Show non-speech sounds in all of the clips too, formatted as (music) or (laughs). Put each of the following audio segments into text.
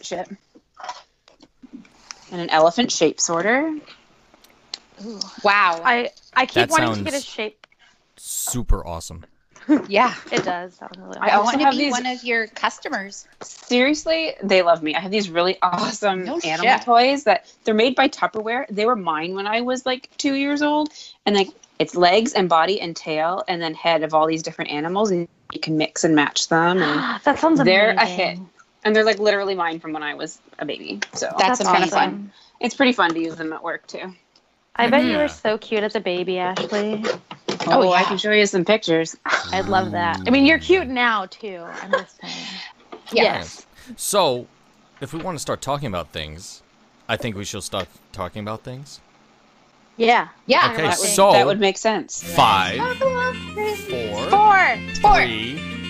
shit. And an elephant shape sorter. Wow. I I keep That wanting to get a sounds- shape. Super awesome. (laughs) yeah. It does sound really. I I also want to have be these- one of your customers. Seriously, they love me. I have these really awesome No animal shit. toys that they're made by Tupperware. They were mine when I was like two years old, and like it's legs and body and tail and then head of all these different animals, and you can mix and match them, and (gasps) that sounds amazing. they're a hit. And they're like literally mine from when I was a baby. So That's kind of amazing. fun. It's pretty fun to use them at work too. I bet you were so cute as a baby, Ashley. Oh, oh, I yeah. can show you some pictures. I'd love that. I mean, you're cute now too. I'm just saying. (laughs) Yeah. Yes. So, if we want to start talking about things, I think we should start talking about things. Yeah. Yeah. Okay, that, would, so- that would make sense. Five, four, Four. Four. three,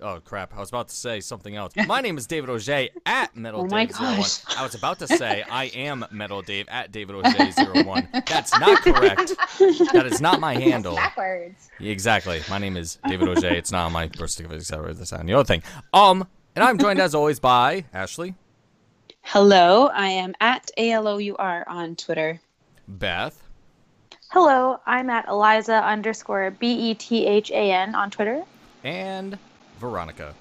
Oh crap! I was about to say something else. My name is David Auger at (laughs) Metal Oh Dave 01. gosh. I was about to (laughs) say I am Metal Dave at David Auger 01. That's not correct. That is not my handle. Backwards. Exactly. My name is David Auger. It's not on my birth certificate, etc. This and the other thing. Um, and I'm joined as always by Ashley, Hello, I am at ALOUR on Twitter. Beth, Hello, I'm at Eliza underscore B E T H A N on Twitter. and Veronica.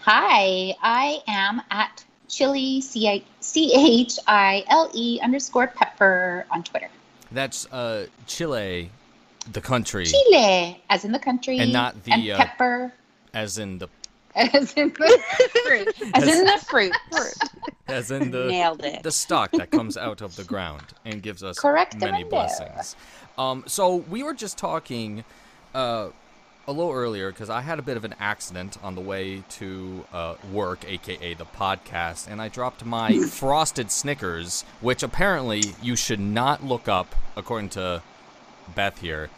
Hi, I am at chili C H I L E underscore pepper on Twitter. That's uh Chile, the country, Chile, as in the country, And not the, and uh, pepper, as in the (laughs) as in the fruit. As in the fruit. (laughs) as in the Nailed it. the stock that comes out of the ground and gives us Correct, many Amanda. blessings. Um, so we were just talking uh, a little earlier because I had a bit of an accident on the way to uh, work, aka the podcast, and I dropped my (laughs) frosted Snickers, which apparently you should not look up, according to Beth here.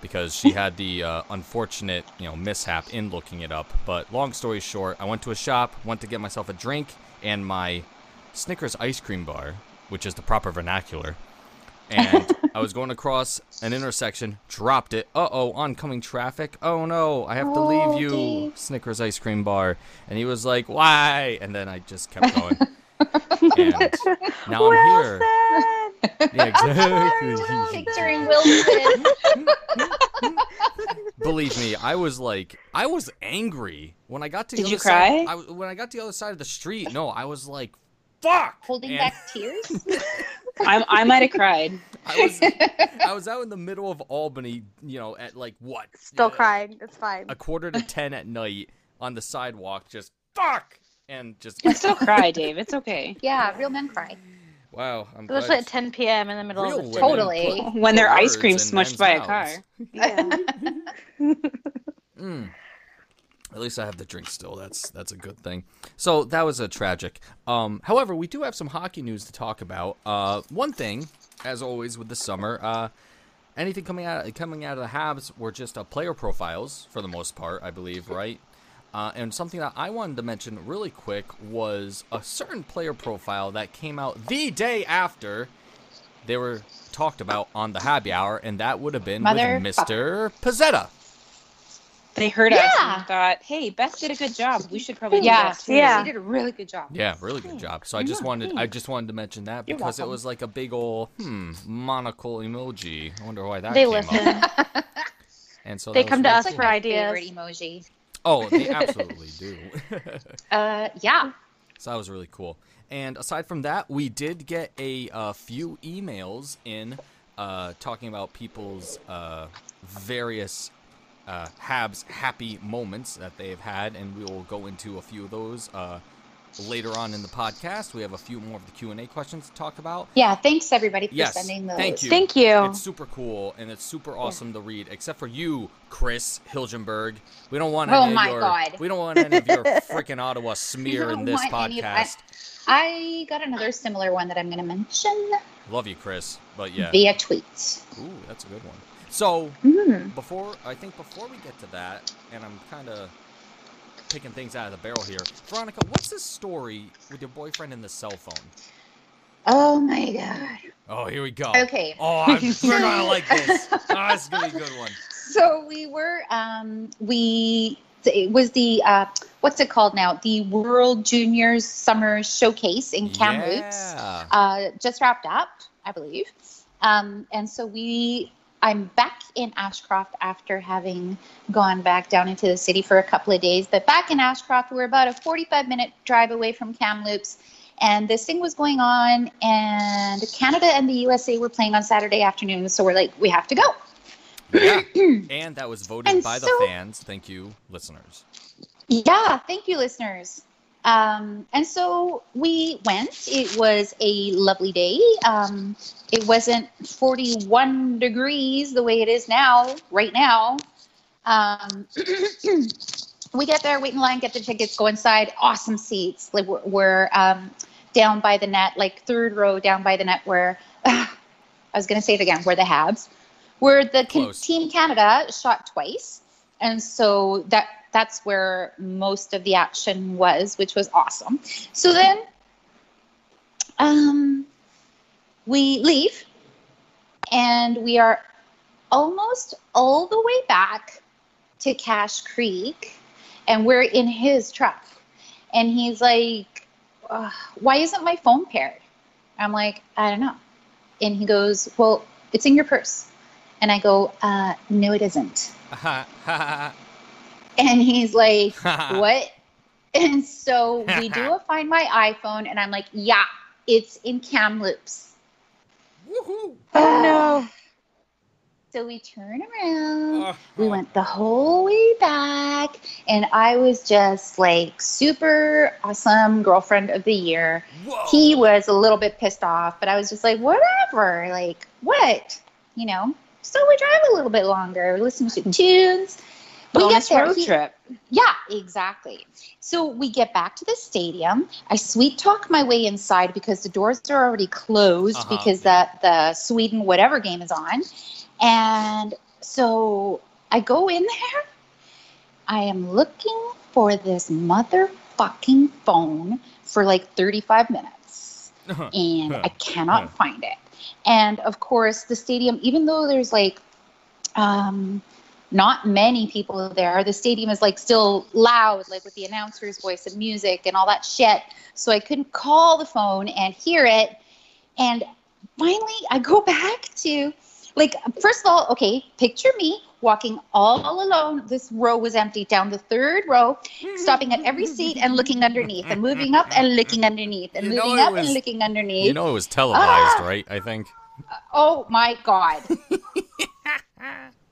Because she had the uh, unfortunate, you know, mishap in looking it up. But long story short, I went to a shop, went to get myself a drink, and my Snickers ice cream bar, which is the proper vernacular. And (laughs) I was going across an intersection, dropped it. Uh oh, oncoming traffic. Oh no, I have to leave you, Okay. Snickers ice cream bar. And he was like, why? And then I just kept going. and (laughs) now I'm here. Wilson! Yeah, exactly. Picturing Wilson. Believe me, I was like, I was angry when I got to the Did other you side. cry? I, when I got to the other side of the street, no, I was like, fuck. Holding And- back tears. (laughs) I, I might have cried. I was (laughs) I was out in the middle of Albany, you know, at like what? Still uh, crying. It's fine. A quarter to (laughs) ten at night on the sidewalk, just fuck, and just You can still cry, Dave. It's okay. (laughs) Yeah, real men cry. wow. I'm Especially glad at 10 p.m. in the middle real of the women. Totally. put- When their put ice cream smushed men's by a car. Yeah. Mm. At least I have the drink still. That's that's a good thing. So that was a tragic. Um, however, we do have some hockey news to talk about. Uh, one thing, as always with the summer, uh, anything coming out coming out of the Habs were just uh, player profiles for the most part, I believe, right? Uh, and something that I wanted to mention really quick was a certain player profile that came out the day after they were talked about on the Happy Hour, and that would have been with Mr. Pezzetta. They heard us and thought, hey, Beth did a good job. We should probably do Yeah, that too. Yeah. She did a really good job. Yeah, really good job. So I just wanted I just wanted to mention that because it was like a big old hmm monocle emoji. I wonder why that They came listen. up. (laughs) And so They come to really us cool. for my ideas. favorite emoji. Oh, they (laughs) absolutely do. (laughs) Uh, yeah. so that was really cool. And aside from that, we did get a uh, few emails in uh, talking about people's uh, various uh, Habs happy moments that they have had, and we will go into a few of those uh, later on in the podcast. We have a few more of the Q and A questions to talk about. Yeah. Thanks everybody for Yes, sending those. thank you. Thank you. It's super cool and it's super awesome to read, except for you, Chris Hilgenberg. We don't want Oh any my of your God. we don't want any of your (laughs) freaking Ottawa smear in this want of- I- podcast. I got another similar one that I'm going to mention Love you, Chris. But yeah, via tweet. ooh, that's a good one. So Mm. before I think before we get to that, and I'm kind of picking things out of the barrel here. Veronica, what's this story with your boyfriend and the cell phone? Oh my god. Oh, here we go. Okay. Oh, I'm, we're gonna like this. Oh, this is gonna be a good one. So we were um we it was the uh what's it called now? The World Juniors Summer Showcase in Kamloops. Yeah. uh, just wrapped up, I believe. Um, and so we, I'm back in Ashcroft after having gone back down into the city for a couple of days. But back in Ashcroft, we're about a 45 minute drive away from Kamloops. And this thing was going on, and Canada and the USA were playing on Saturday afternoon. So we're like, we have to go. yeah. And that was voted And by the fans. Thank you, listeners. Yeah, thank you, listeners. Um, and so we went. It was a lovely day. Um, it wasn't 41 degrees the way it is now, right now. Um, (clears throat) we get there, wait in line, get the tickets, go inside. Awesome seats. Like we're, we're um, down by the net, like third row down by the net, where (sighs) I was going to say it again, where the Habs, where the Close. Team Canada shot twice, and so that that's where most of the action was, which was awesome. So then, um, we leave, and we are almost all the way back to Cache Creek, and we're in his truck, and he's like, "Uh, "Why isn't my phone paired?" I'm like, "I don't know," and he goes, "Well, it's in your purse," and I go, uh, "No, it isn't." Ha (laughs) ha And he's like, (laughs) what? And so we do (laughs) a find my iPhone, and I'm like, yeah, it's in Kamloops. Woohoo! (sighs) Oh no. So we turn around. Oh, We went the whole way back, and I was just like super awesome girlfriend of the year. Whoa. He was a little bit pissed off, but I was just like, whatever. Like, what? You know? So we drive a little bit longer, we listen to tunes. We Bonus get there. road He- trip. Yeah, exactly. So we get back to the stadium. I sweet talk my way inside because the doors are already closed Uh-huh. because the the Sweden whatever game is on. And so I go in there. I am looking for this motherfucking phone for like 35 minutes and I cannot find it. And of course, the stadium, even though there's like um, not many people there, the stadium is like still loud, like with the announcer's voice and music and all that shit. So I couldn't call the phone and hear it. And finally, I go (laughs) back to like, first of all, okay, picture me walking all alone. This row was empty down the third row, stopping at every (laughs) seat and looking underneath and moving up and looking underneath and You moving up was- and looking underneath. You know it was televised, Ah! right? I think. Oh my god. (laughs)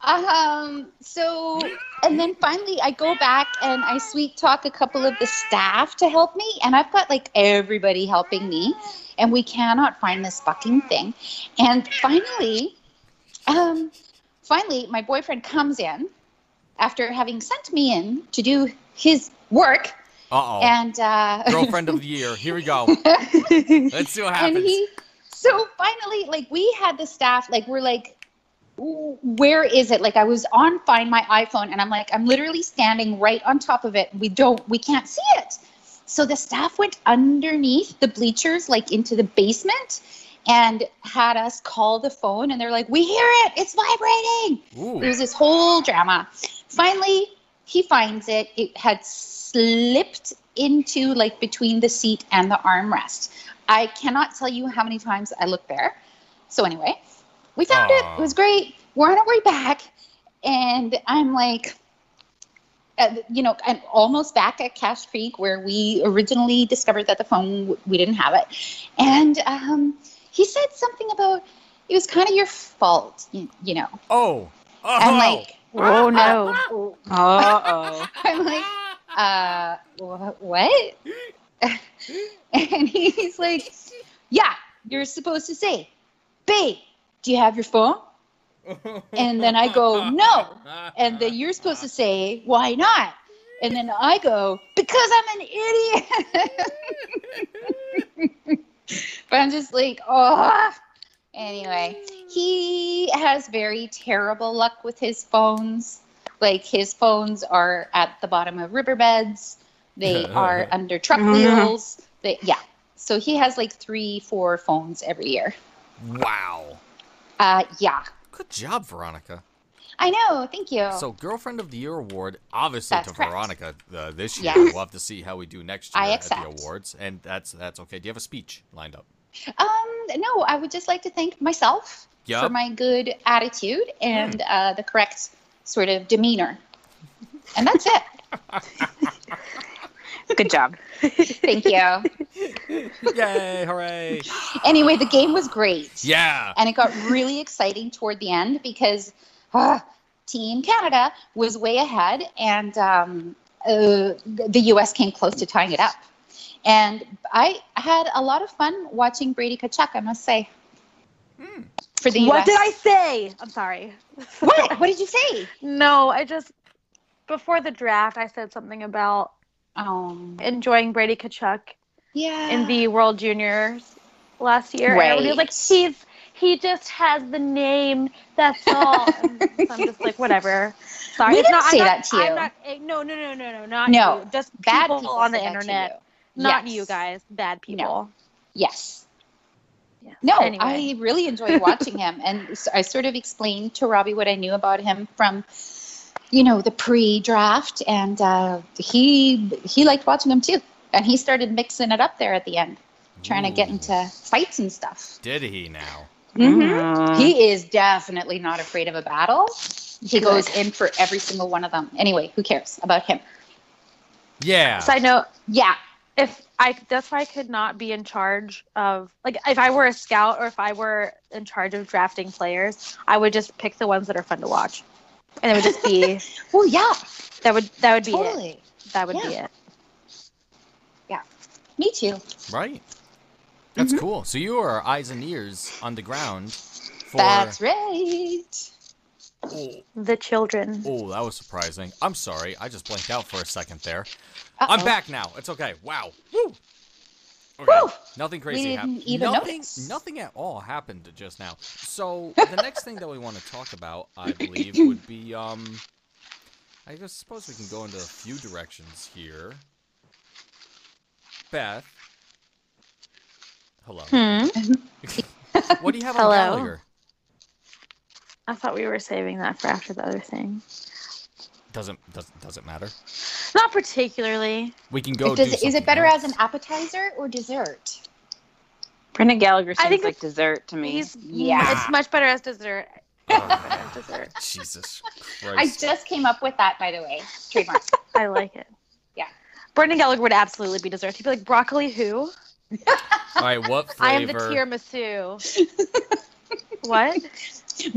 um so and then finally I go back and I sweet talk a couple of the staff to help me and I've got like everybody helping me and we cannot find this fucking thing. And finally um finally my boyfriend comes in after having sent me in to do his work Uh oh. and uh Girlfriend of the year. Here we go. (laughs) Let's see what happens. and he so finally like we had the staff like we're like where is it like i was on find my iphone and i'm like i'm literally standing right on top of it we don't we can't see it so the staff went underneath the bleachers like into the basement and had us call the phone and they're like we hear it it's vibrating Ooh. it was this whole drama. Finally, he finds it. It had slipped into like between the seat and the armrest. I cannot tell you how many times I looked there. So anyway, we found it. It was great. We're on our way back, and I'm like, uh, you know, I'm almost back at Cache Creek where we originally discovered that the phone we didn't have it, and um, he said something about it was kind of your fault, you, you know. Oh. Oh. I'm like, Oh no. (laughs) Uh oh. I'm like, uh, what? (laughs) and he's like, yeah, you're supposed to say, babe, do you have your phone? And then I go, no. And then you're supposed to say, why not? And then I go, because I'm an idiot. (laughs) but I'm just like, oh. Anyway, he has very terrible luck with his phones. Like his phones are at the bottom of riverbeds. They are under truck Mhm. wheels. They, yeah. So he has like three, four phones every year. Wow. Uh, yeah. Good job, Veronica. I know. Thank you. So, Girlfriend of the Year award, obviously That's to correct. Veronica uh, this year. Yes. We'll have to see how we do next year I at the accept. awards, and that's that's okay. Do you have a speech lined up? Um, no, I would just like to thank myself for my good attitude and uh, the correct sort of demeanor. And that's it. (laughs) Good job. Thank you. Yay! Hooray! Anyway, the game was great. Yeah. And it got really exciting toward the end because uh, (sighs) Team Canada was way ahead and um, uh, the US came close to tying it up. And I had a lot of fun watching Brady Tkachuk, I must say. Hmm. For the US. What did I say? I'm sorry. (laughs) What? What did you say? No, I just before the draft I said something about Um, enjoying Brady Tkachuk yeah. in the World Juniors last year. And everybody was like, he's he just has the name. That's (laughs) all. So I'm just like, whatever. Sorry, We didn't not, I'm say not- that to you. I'm not, eh, no, no, no, no, no, not No, you. Just Bad people, people on the said that to internet, you. not Yes. you guys. Bad people. No. Yes. Yeah. No, Anyway. I really enjoyed watching him, and I sort of explained to Robbie what I knew about him from, you know, the pre-draft, and uh, he he liked watching him too, and he started mixing it up there at the end, trying to get into fights and stuff. Did he now? Mhm. He is definitely not afraid of a battle. He Good. goes in for every single one of them. Anyway, who cares about him? Yeah. Side note: Yeah, if I that's why I could not be in charge of like if I were a scout or if I were in charge of drafting players, I would just pick the ones that are fun to watch, and it would just be (laughs) well, yeah, that would that would be it. That would be it. Yeah. Me too. Right. That's Mm-hmm. cool. So you are eyes and ears on the ground for. That's right. Oh, The children. oh, that was surprising. I'm sorry. I just blanked out for a second there. I'm back now. It's okay. Wow. Woo. Okay. Woo. Nothing crazy happened. nothing, notice. nothing at all happened just now. So (laughs) the next thing that we want to talk about, I believe, would be um. I just suppose we can go into a few directions here. Beth. Hello. Hmm. (laughs) What do you have on Gallagher? I thought we were saving that for after the other thing. Doesn't doesn't doesn't matter. Not particularly. We can go. Does, do is it better else. as an appetizer or dessert? Brendan Gallagher I seems think like it's- dessert to me. He's, Yeah. It's much better as dessert. Oh, dessert. Jesus I just came up with that, by the way. Trademark. (laughs) I like it. Yeah. Brendan Gallagher would absolutely be dessert. He'd be like broccoli who? All right, what flavor? (laughs) I am the tiramisu. (laughs) what?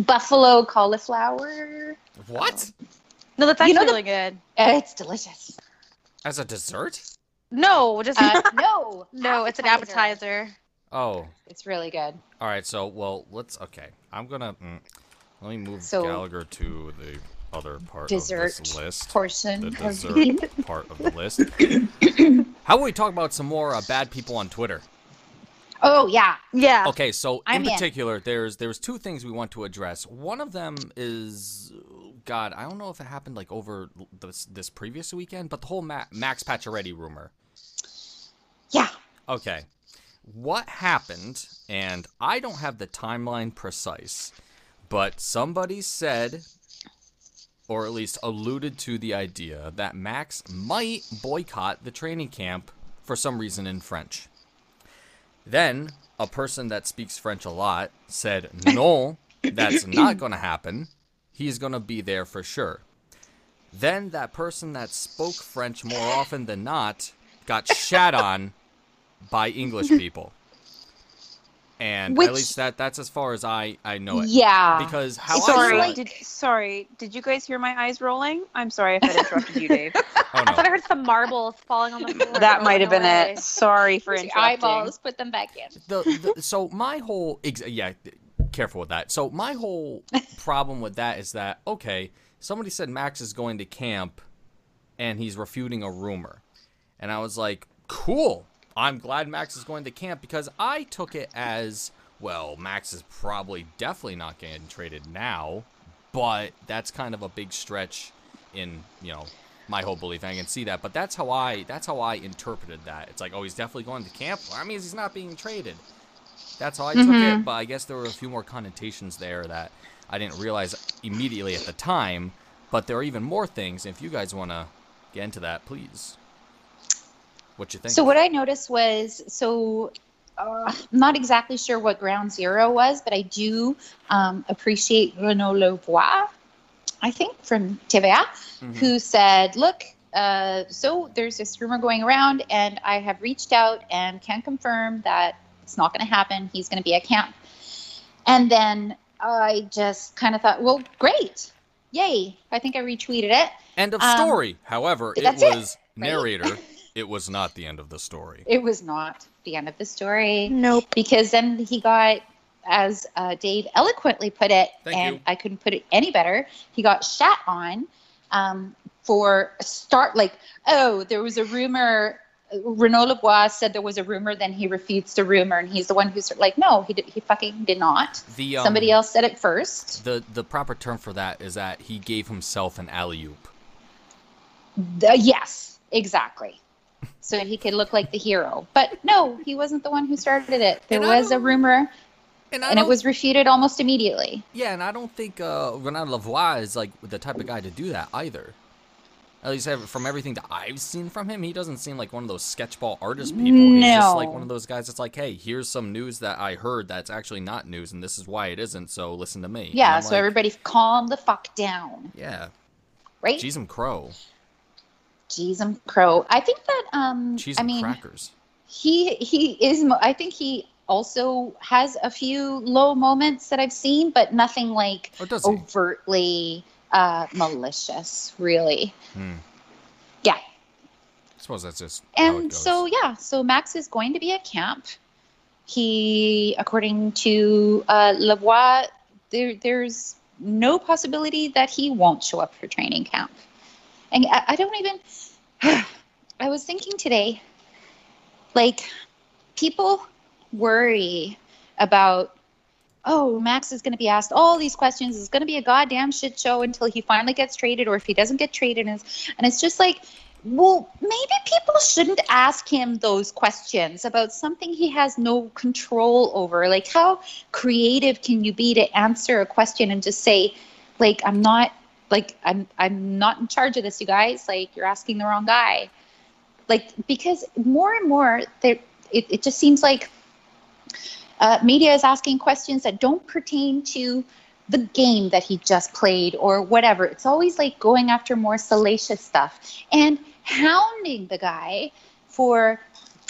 Buffalo cauliflower. What? No, that's You actually know the- really good. It's delicious. As a dessert? No, just Uh, (laughs) no, no. It's an appetizer. Oh, It's really good. all right. So, well, let's. Okay, I'm gonna. Mm, let me move So- Gallagher to the other part of Dessert this list. portion The of dessert part of the list. How about we talk about some more uh, bad people on Twitter? Oh yeah. Yeah. Okay, so in I'm in. particular, there's there's two things we want to address. One of them is, God, I don't know if it happened like over this this previous weekend, but the whole Ma- Max Pacioretty rumor. Yeah. Okay, what happened? And I don't have the timeline precise, but somebody said, or at least alluded to the idea that Max might boycott the training camp for some reason in French. Then a person that speaks French a lot said, "No, that's not going to happen. He's going to be there for sure." Then that person that spoke French more often than not got shat on by English people. And Which- at least that that's as far as I I know it. Yeah. Because how It's I sorry, saw it- did sorry, did you guys hear my eyes rolling? I'm sorry if I interrupted you, Dave. (laughs) oh I thought I heard some marbles falling on the floor. that might have been away. it. Sorry for Your interrupting. eyeballs. Put them back in. the, the so my whole ex- yeah careful with that so my whole (laughs) problem with that is that okay somebody said max is going to camp and he's refuting a rumor and i was like cool i'm glad max is going to camp because i took it as well, Max is probably definitely not getting traded now, but that's kind of a big stretch in, you know, my whole belief. I can see that, but that's how I that's how I interpreted that. It's like, oh, he's definitely going to camp. Well, that means he's not being traded. That's how I took Mhm. it, but I guess there were a few more connotations there that I didn't realize immediately at the time. But there are even more things. If you guys want to get into that, please. What you think? So what I noticed was so uh, I'm not exactly sure what ground zero was, but I do um, appreciate Renaud Lavoie, I think from TVA, Mhm. who said, "Look, uh, so there's this rumor going around, and I have reached out and can confirm that it's not going to happen. He's going to be at camp." And then I just kind of thought, "Well, great, yay!" I think I retweeted it. End of Um, story. However, it that's it, was narrator. (laughs) it was not the end of the story. It was not the end of the story. Nope. because then he got as uh, dave eloquently put it Thank and you. i couldn't put it any better he got shat on um, for a start like oh there was a rumor renaud Lavoie said there was a rumor then he refutes the rumor and he's the one who's like no he, did, he fucking did not The um, somebody else said it first The the proper term for that is that he gave himself an alley oop. Yes exactly so he could look like the hero but no he wasn't the one who started it there And was a rumor And, and it was refuted almost immediately yeah, and I don't think uh, Renaud Lavoie is like the type of guy to do that either. At least from everything that I've seen from him, he doesn't seem like one of those sketchball artist people. He's just like one of those guys that's like, hey, here's some news that I heard that's actually not news, and this is why it isn't. So listen to me. Yeah, so like, everybody calm the fuck down, Yeah, right? and crow, Jeez, I'm crow. I think that um cheese I mean crackers. he he is I think he also has a few low moments that I've seen, but nothing like he? overtly uh malicious, really. Hmm. Yeah. I suppose that's just And so yeah, so Max is going to be at camp. He according to uh Lavoie, there there's no possibility that he won't show up for training camp. And I, I don't even (sighs) I was thinking today, like people worry about oh max is going to be asked all these questions. It's going to be a goddamn shit show until he finally gets traded or if he doesn't get traded. And it's, and it's just like well maybe people shouldn't ask him those questions about something he has no control over. Like how creative can you be to answer a question and just say like i'm not like i'm i'm not in charge of this you guys like you're asking the wrong guy like because more and more there it, it just seems like uh, media is asking questions that don't pertain to the game that he just played or whatever. It's always like going after more salacious stuff and hounding the guy for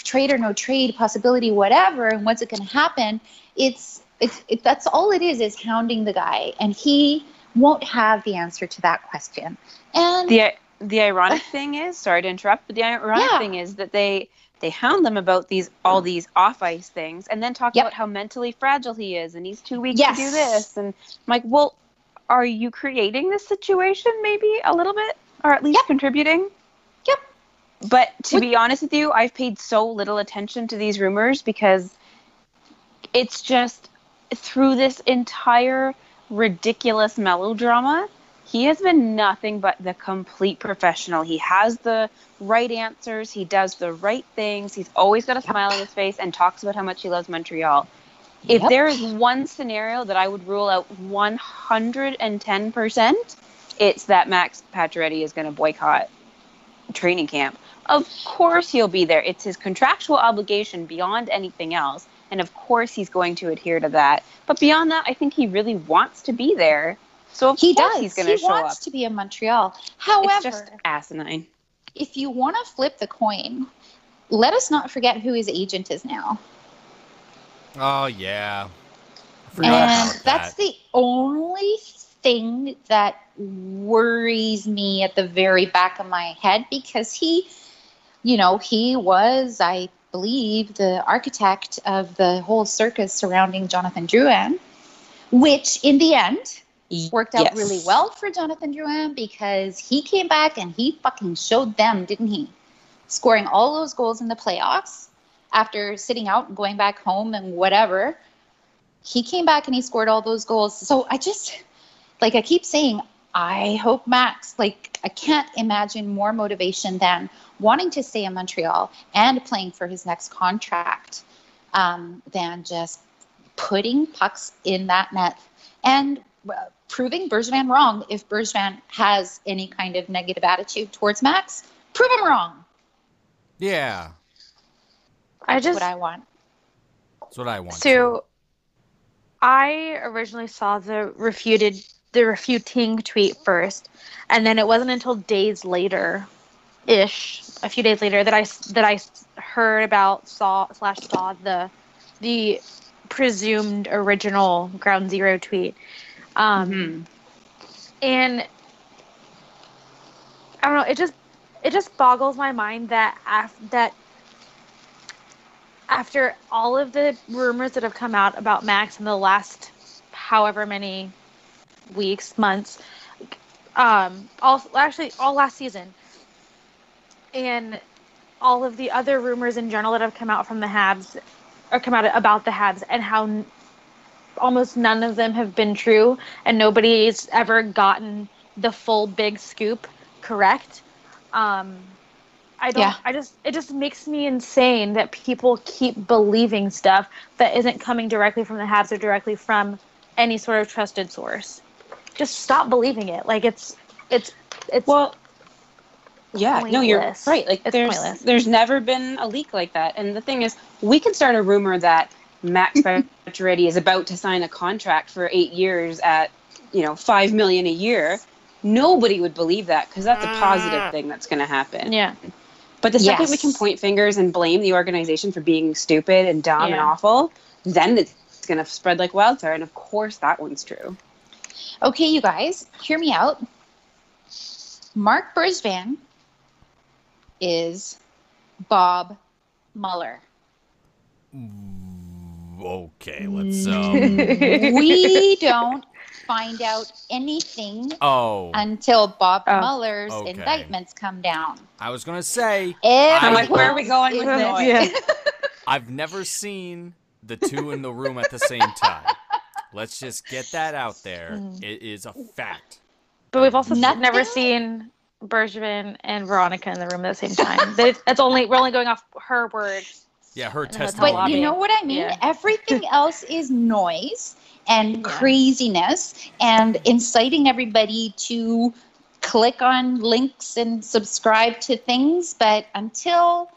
trade or no trade possibility, whatever, and what's it going to happen. It's it's it, that's all it is is hounding the guy, and he won't have the answer to that question. And the the ironic (laughs) thing is sorry to interrupt but the ironic Yeah. thing is that they they hound them about these all these off ice things and then talk Yep. about how mentally fragile he is and he's too weak Yes. to do this and I'm like well are you creating this situation maybe a little bit or at least Yep. contributing Yep. but to Would- be honest with you i've paid so little attention to these rumors because it's just through this entire ridiculous melodrama he has been nothing but the complete professional. He has the right answers. He does the right things. He's always got a smile on his face and talks about how much he loves Montreal. If Yep. there is one scenario that I would rule out 110%, it's that Max Pacioretty is going to boycott training camp. Of course he'll be there. It's his contractual obligation beyond anything else. And of course he's going to adhere to that. But beyond that, I think he really wants to be there. So of he course does. he's going to he show wants to be in Montreal. However, It's just asinine. if you want to flip the coin, let us not forget who his agent is now. Oh yeah. And about that's that. the only thing that worries me at the very back of my head because he, you know, he was, I believe, the architect of the whole circus surrounding Jonathan Drouin, which in the end worked out Yes. really well for Jonathan Drouin because he came back and he fucking showed them, didn't he? Scoring all those goals in the playoffs after sitting out and going back home and whatever. he came back and he scored all those goals. So I just, like I keep saying, I hope Max, like, I can't imagine more motivation than wanting to stay in Montreal and playing for his next contract um, than just putting pucks in that net and uh, proving Bergevin wrong. If Bergevin has any kind of negative attitude towards Max, prove him wrong. Yeah, I That's just what I want. that's what I want. So I originally saw the refuted the refuting tweet first, and then it wasn't until days later, ish, a few days later that I that I heard about saw slash saw the the presumed original Ground Zero tweet, um, Mhm. and I don't know. It just it just boggles my mind that af- that after all of the rumors that have come out about Max in the last however many weeks, months, um, all actually all last season, and all of the other rumors in general that have come out from the Habs or come out about the Habs and how n- almost none of them have been true and nobody's ever gotten the full big scoop correct. Um, I don't. Yeah. I just. It just makes me insane that people keep believing stuff that isn't coming directly from the Habs or directly from any sort of trusted source. Just stop believing it. Like it's. It's. It's. Well, yeah, no, you're right. Like It's there's pointless. there's never been a leak like that. And the thing is, we can start a rumor that Max Pacioretty (laughs) is about to sign a contract for eight years at you know five million a year. Nobody would believe that because that's a positive ah. thing that's going to happen. yeah. But the second we Yes. can point fingers and blame the organization for being stupid and dumb and Yeah. awful, then it's going to spread like wildfire. And of course, that one's true. Okay, you guys, hear me out. Marc Bergevin is Bob Mueller. okay, let's. Um, (laughs) we don't find out anything oh, until Bob Oh. Mueller's Okay. indictments come down. I was gonna say Everyone like, where are we going with is this? (laughs) in- I've never seen the two in the room at the same time. Let's just get that out there. Mm. It is a fact. But we've also Nothing- never seen Bergevin and Veronica in the room at the same time. That's only we're only going off her word. Yeah, her And then that's But you know what I mean? Yeah. Everything (laughs) else is noise and Yeah. craziness and inciting everybody to click on links and subscribe to things. But until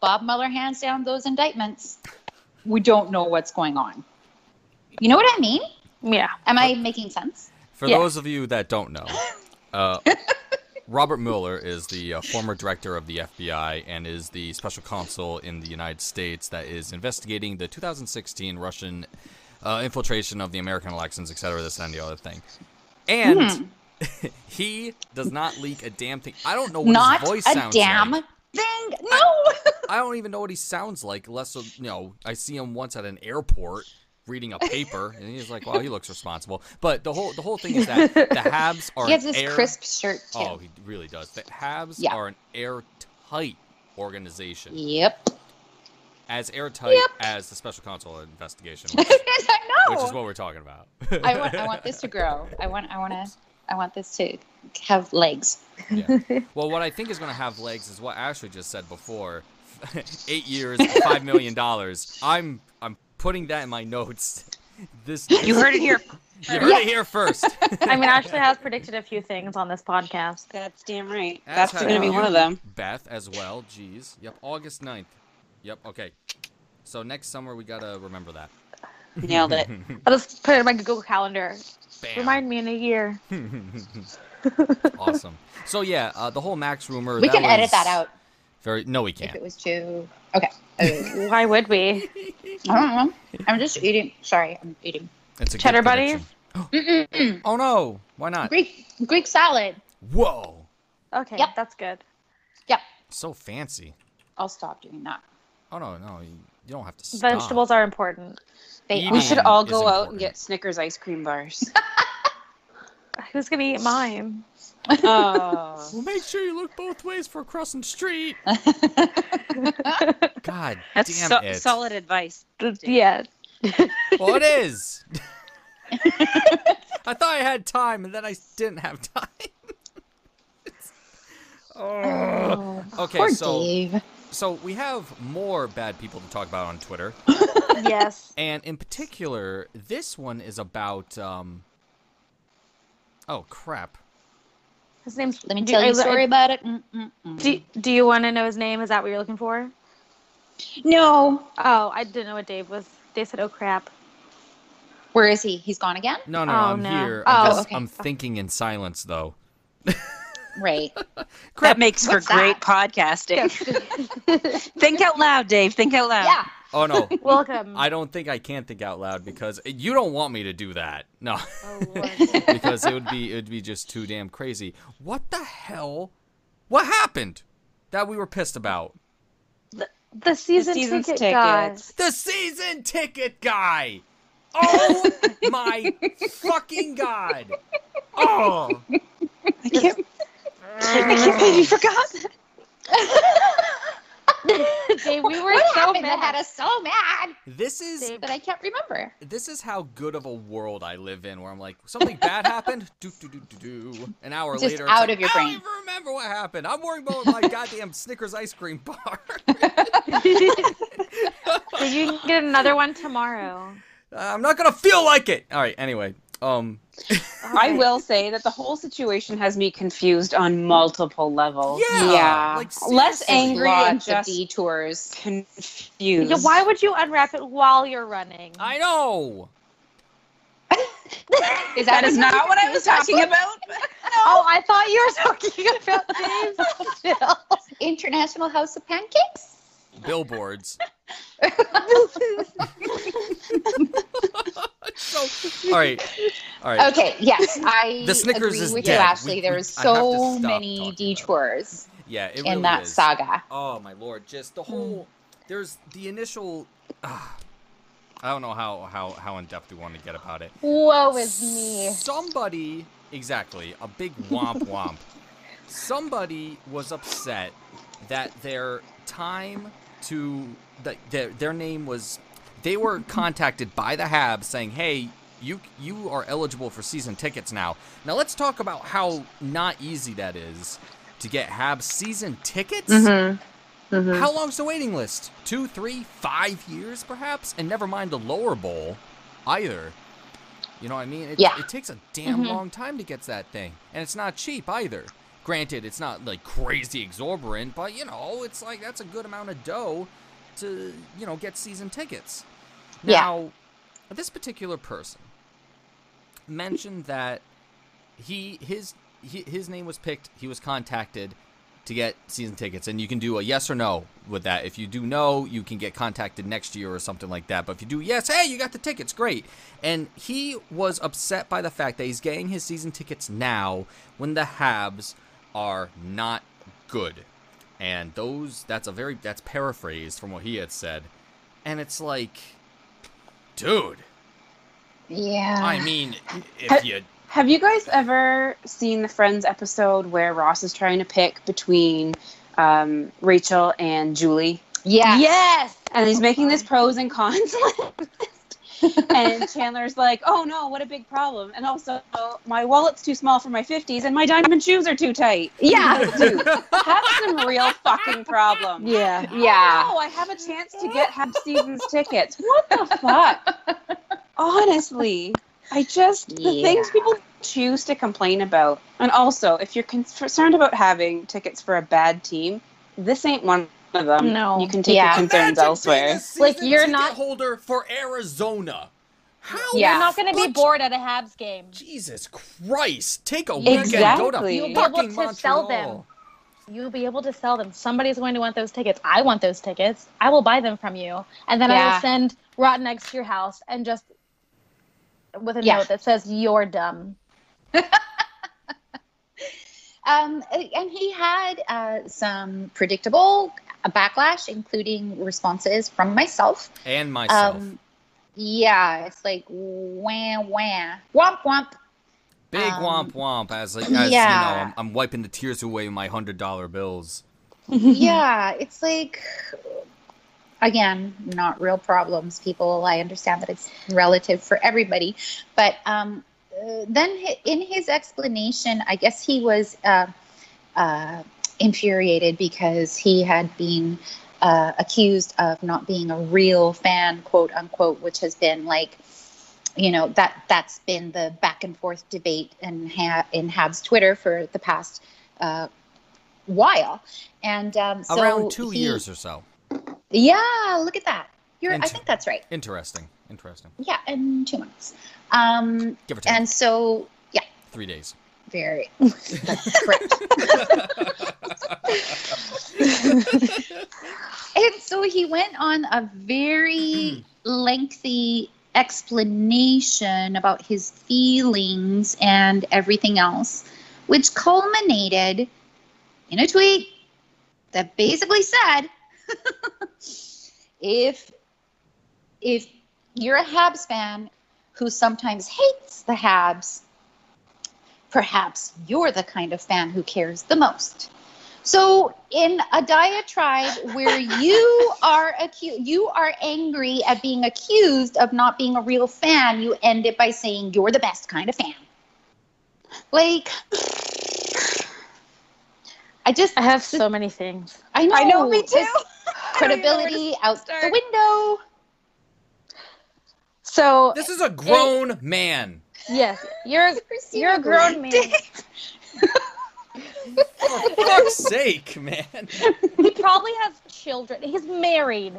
Bob Mueller hands down those indictments, we don't know what's going on. You know what I mean? Yeah. Am I making sense? For Yeah. those of you that don't know, uh, (laughs) Robert Mueller is the uh, former director of the FBI and is the special counsel in the United States that is investigating the 2016 Russian uh, infiltration of the American elections, etc. This and the other thing. And (laughs) he does not leak a damn thing. I don't know what Not his voice sounds like. Not a damn like. thing. No. I don't even know what he sounds like, unless you know I see him once at an airport reading a paper, and he's like, "Well, he looks responsible." But the whole the whole thing is that the (laughs) Habs are he has this air- crisp shirt too. Oh, he really does. The Habs Yeah. are an airtight organization, Yep. as airtight Yep. as the special counsel investigation, (laughs) which, I know. which is what we're talking about. I want I want this to grow. I want I want to I want this to have legs. Yeah. (laughs) Well, what I think is going to have legs is what Ashley just said before. Eight years, five million dollars. I'm I'm putting that in my notes. (laughs) This (laughs) You heard it here. (laughs) You heard it here first. I mean, Ashley has predicted a few things on this podcast. That's damn right. As That's going to be one of them. Beth as well. Jeez. Yep. August 9th. Yep. Okay. So next summer we gotta remember that. Nailed it. I'll just put it in my Google Calendar. Bam. Remind me in a year. awesome. So yeah, uh, the whole Max rumor. We that can edit that out Very. No, we can't. If it was too. Okay. Uh, (laughs) Why would we? I don't know. I'm just eating. Sorry, I'm eating It's a Cheddar Buddy? prediction. (gasps) Oh no! Why not? Greek Greek salad. Whoa! Okay, Yep. that's good. Yep. So fancy. I'll stop doing that. Oh no, no, you, you don't have to stop. Vegetables are important. They We should all is go out and get Snickers ice cream bars. (laughs) Who's gonna eat mine? Oh. Well, make sure you look both ways for crossing street. (laughs) God That's damn so- it! solid advice. Yeah. Well, it is. (laughs) I thought I had time, and then I didn't have time. (laughs) oh. Okay, Poor so Dave. so we have more bad people to talk about on Twitter, yes. and in particular, this one is about. um Oh crap! His name's. Let me do- tell you a I- story about it. Mm, mm, mm. Do, do you want to know his name? Is that what you're looking for? no. Oh, I didn't know what Dave was. Dave said, "Oh crap." Where is he? He's gone again? No, no, Oh, I'm no. here. I'm, Oh, just, okay. I'm thinking in silence, though. (laughs) Right. That makes for What's great podcasting. (laughs) think out loud, Dave. Think out loud. yeah. Oh no, (laughs) Welcome. I don't think I can think out loud because you don't want me to do that. No, oh, (laughs) Lord. because it would be it would be just too damn crazy. What the hell? What happened that we were pissed about? the the season season's ticket guy. The season ticket guy. (laughs) Oh my fucking god. Oh. I can't. I can't believe you forgot. (laughs) Dave, we were What so happened that mad. had us so mad This is Dave. that I can't remember? this is how good of a world I live in, where I'm like, something bad happened. (laughs) Do do do do do. An hour Just later, it's out like, of your I brain. don't even remember what happened. I'm worrying about my goddamn Snickers ice cream bar. (laughs) Did you get another one tomorrow? I'm not gonna feel like it. All right. Anyway, um, (laughs) I will say that the whole situation has me confused on multiple levels. Yeah, yeah. like, less angry and just detours. confused. Yeah, why would you unwrap it while you're running? I know. (laughs) Is That is not what I was talking about. (laughs) Oh, I thought you were talking about Dave's bill. International House of Pancakes? Billboards. (laughs) (laughs) so, all right, all right. Okay, yes, I The Snickers agree is with dead. you, Ashley. We- there was I have to so many talking about it. detours Yeah, it in really that is. saga. Oh my lord! Just the whole. There's the initial. ah, I don't know how how how in depth we want to get about it. Woe is me. Somebody, exactly, a big womp womp. (laughs) Somebody was upset that their time to that their, their name was they were (laughs) contacted by the Habs saying, "Hey, you you are eligible for season tickets now." Now let's talk about how not easy that is to get Habs season tickets. Mm-hmm. How long's the waiting list? Two, three, five years, perhaps? And never mind the lower bowl, either. You know what I mean? It, Yeah. it takes a damn Mhm. long time to get that thing, and it's not cheap either. Granted, it's not like crazy exorbitant, but you know, it's like that's a good amount of dough to you know get season tickets. Yeah. Now, this particular person mentioned that he his he, his name was picked. He was contacted to get season tickets, and you can do a yes or no with that. If you do no, you can get contacted next year or something like that. But if you do yes, hey, you got the tickets, great. And he was upset by the fact that he's getting his season tickets now when the Habs are not good. And those that's a very that's paraphrased from what he had said. And it's like dude, Yeah. I mean, Ha- if you Have you guys ever seen the Friends episode where Ross is trying to pick between um, Rachel and Julie? yeah. Yes. And he's making this pros and cons (laughs) list. And Chandler's like, oh no, what a big problem. And also, my wallet's too small for my 50s and my diamond shoes are too tight. Yeah. (laughs) Dude, have some real fucking problems. Yeah. Yeah. Oh, I have a chance to get Habs seasons tickets. What the fuck? Honestly, I just the Yeah. things people choose to complain about. And also, if you're concerned about having tickets for a bad team, this ain't one of them. No. you can take Yeah. your concerns Imagine elsewhere. being a Like, you're not- holder for Arizona. How? Yeah. You're not going to be bored at a Habs game. Jesus Christ! Take a weekend. Go to Exactly. You'll be able to sell them. You'll be able to sell them. Somebody's going to want those tickets. I want those tickets. I will buy them from you. And then I will send Rotten Eggs to your house and just with a Yeah. note that says, You're dumb. (laughs) Um, and he had uh, some predictable backlash, including responses from myself. And myself. Um, yeah, it's like wham wham womp womp. Big um, womp womp. As, like, as you yeah. know, I'm, I'm wiping the tears away with my hundred dollar bills. (laughs) yeah, it's like again, not real problems, people. I understand that it's relative for everybody. But um, uh, then in his explanation, I guess he was uh, uh, infuriated because he had been uh, accused of not being a real fan, quote unquote, which has been like, you know, that that's been the back and forth debate in ha- in Habs Twitter for the past uh, while, and um, so Around two he- years or so. Yeah, look at that. You're, I think that's right. Interesting. Interesting. Yeah, in two months. Um, Give or take. and so, yeah, Three days. Very. (laughs) And so he went on a very lengthy explanation about his feelings and everything else, which culminated in a tweet that basically said, (laughs) if if you're a Habs fan who sometimes hates the Habs, perhaps you're the kind of fan who cares the most. So, in a diatribe where (laughs) you are acu- you are angry at being accused of not being a real fan, you end it by saying you're the best kind of fan. Like, I just I have so many things. I know I know, me too. this (laughs) I don't even know where to credibility out the window. So This is a grown man. Yes, you're (laughs) you're a grown man. (laughs) For fuck's sake, man. He probably has children. He's married.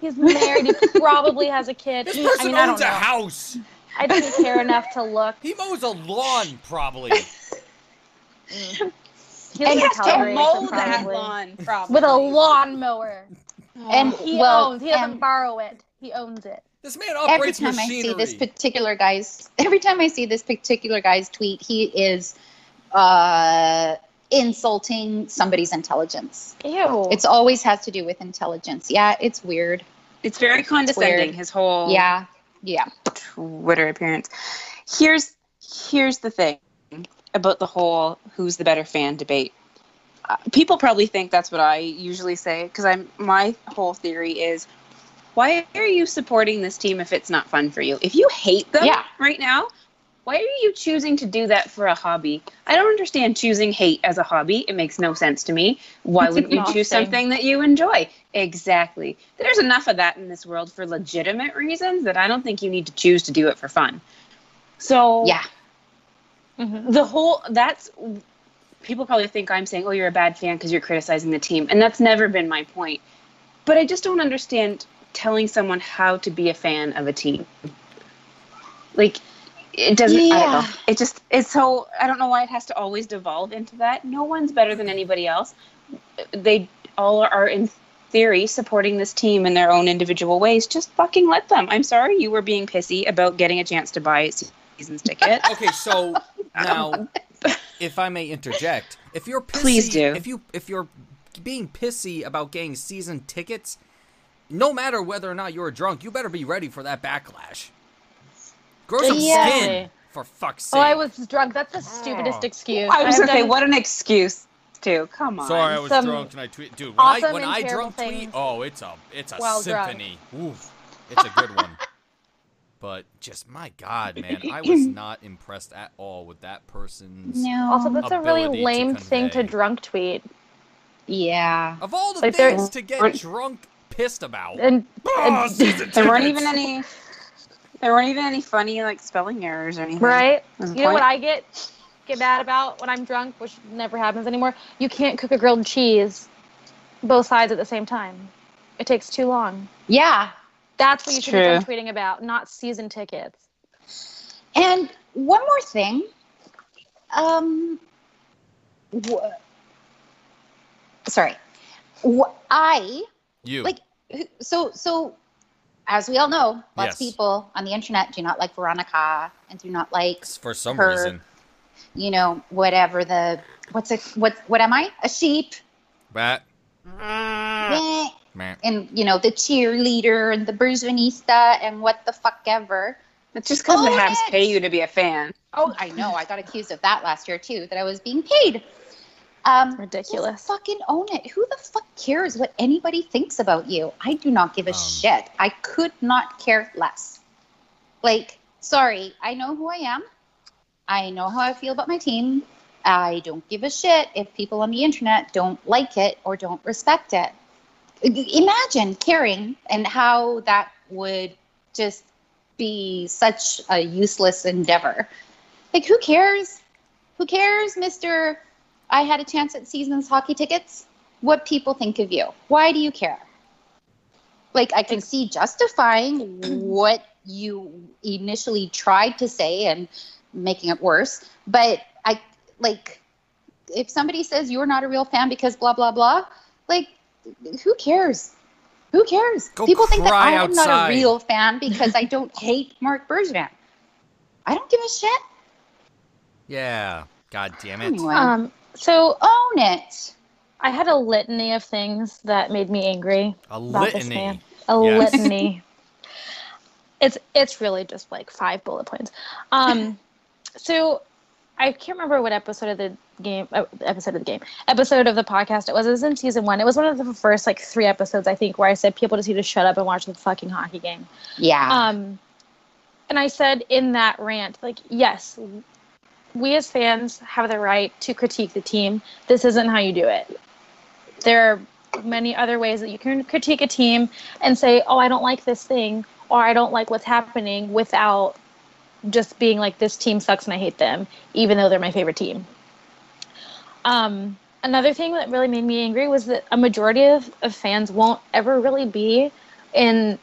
He's married. He (laughs) probably has a kid. This I person mean, I don't owns a know. house. I didn't care enough to look. He mows a lawn, probably. He And lives in has to mow so that lawn, probably. with a lawnmower. And He well, owns. He doesn't and borrow it. He owns it. This man every operates time I see this particular guy's, (laughs) every time I see this particular guy's tweet, he is uh, insulting somebody's intelligence. Ew. It's always has to do with intelligence. Yeah, it's weird. It's very condescending. weird. His whole Yeah, yeah. Twitter appearance. Here's here's the thing about the whole who's the better fan debate. Uh, people probably think that's what I usually say because I'm my whole theory is why are you supporting this team if it's not fun for you? If you hate them Yeah. right now, why are you choosing to do that for a hobby? I don't understand choosing hate as a hobby. It makes no sense to me. Why wouldn't you choose something that you enjoy? Exactly. There's enough of that in this world for legitimate reasons that I don't think you need to choose to do it for fun. So Yeah. Mhm. the whole that's people probably think I'm saying, "Oh, you're a bad fan because you're criticizing the team," and that's never been my point. But I just don't understand telling someone how to be a fan of a team. Like it doesn't. I don't know. Yeah. It just it's so I don't know why it has to always devolve into that. No one's better than anybody else. They all are in theory supporting this team in their own individual ways. Just fucking let them. I'm sorry you were being pissy about getting a chance to buy a season's ticket. (laughs) Okay, so (laughs) now, if I may interject, if you're pissy, Please do. If you if you're being pissy about getting season tickets, no matter whether or not you're drunk, you better be ready for that backlash. Grow some Yeah. skin, for fuck's sake. Oh, I was drunk. That's the stupidest Oh. excuse. I was gonna say, what an excuse, too. Come on. Sorry, I was Some drunk and I tweet. Dude, when I when I terrible drunk tweet, oh, it's a it's a while drunk. symphony. Oof, it's a good one. (laughs) But just my God, man, I was (laughs) not impressed at all with that person's. No. Also, that's a really ability to lame thing to drunk tweet. yeah. Of all the Like, things to get drunk pissed about, And, oh, and- (laughs) There weren't even any. There weren't even any funny like spelling errors or anything. right? Was the You know what. I get get mad about when I'm drunk, which never happens anymore? You can't cook a grilled cheese both sides at the same time. It takes too long. Yeah. That's what you It's should be drunk tweeting about, not season tickets. And one more thing. Um, wh- sorry. Wh- I You. like so so. As we all know, lots Yes. of people on the internet do not like Veronica and do not like for some her- reason. you know whatever the what's it what what am I a sheep Bat. Mm. Meh. Man. and you know the cheerleader and the Bruisvanista and what the fuck ever. It's just because the Own Habs pay you to be a fan. Oh, I know. I got accused of that last year too. That I was being paid. Um, Ridiculous. just fucking own it. Who the fuck cares what anybody thinks about you? I do not give a Um. shit. I could not care less. Like, sorry, I know who I am. I know how I feel about my team. I don't give a shit if people on the internet don't like it or don't respect it. Imagine caring and how that would just be such a useless endeavor. Like, who cares? Who cares, Mr. I had a chance at season's hockey tickets? What people think of you? Why do you care? Like, I can see justifying (clears throat) what you initially tried to say and making it worse, but I like if somebody says you're not a real fan because blah blah blah, like who cares? Who cares? Go People think that I am not a real fan (laughs) because I don't hate Marc Bergevin. I don't give a shit. Yeah. God damn it. Anyway, Um, so own it. I had a litany of things that made me angry. A litany. A Yes. litany. (laughs) It's it's really just like five bullet points. Um, (laughs) so I can't remember what episode of the game, uh, episode of the game, episode of the podcast it was. It was in season one. It was one of the first like three episodes I think where I said people just need to shut up and watch the fucking hockey game. Yeah. Um, and I said in that rant, like, yes, we as fans have the right to critique the team. This isn't how you do it. There are many other ways that you can critique a team and say, oh, I don't like this thing, or I don't like what's happening without just being like, this team sucks and I hate them, even though they're my favorite team. Um, another thing that really made me angry was that a majority of, of fans won't ever really be in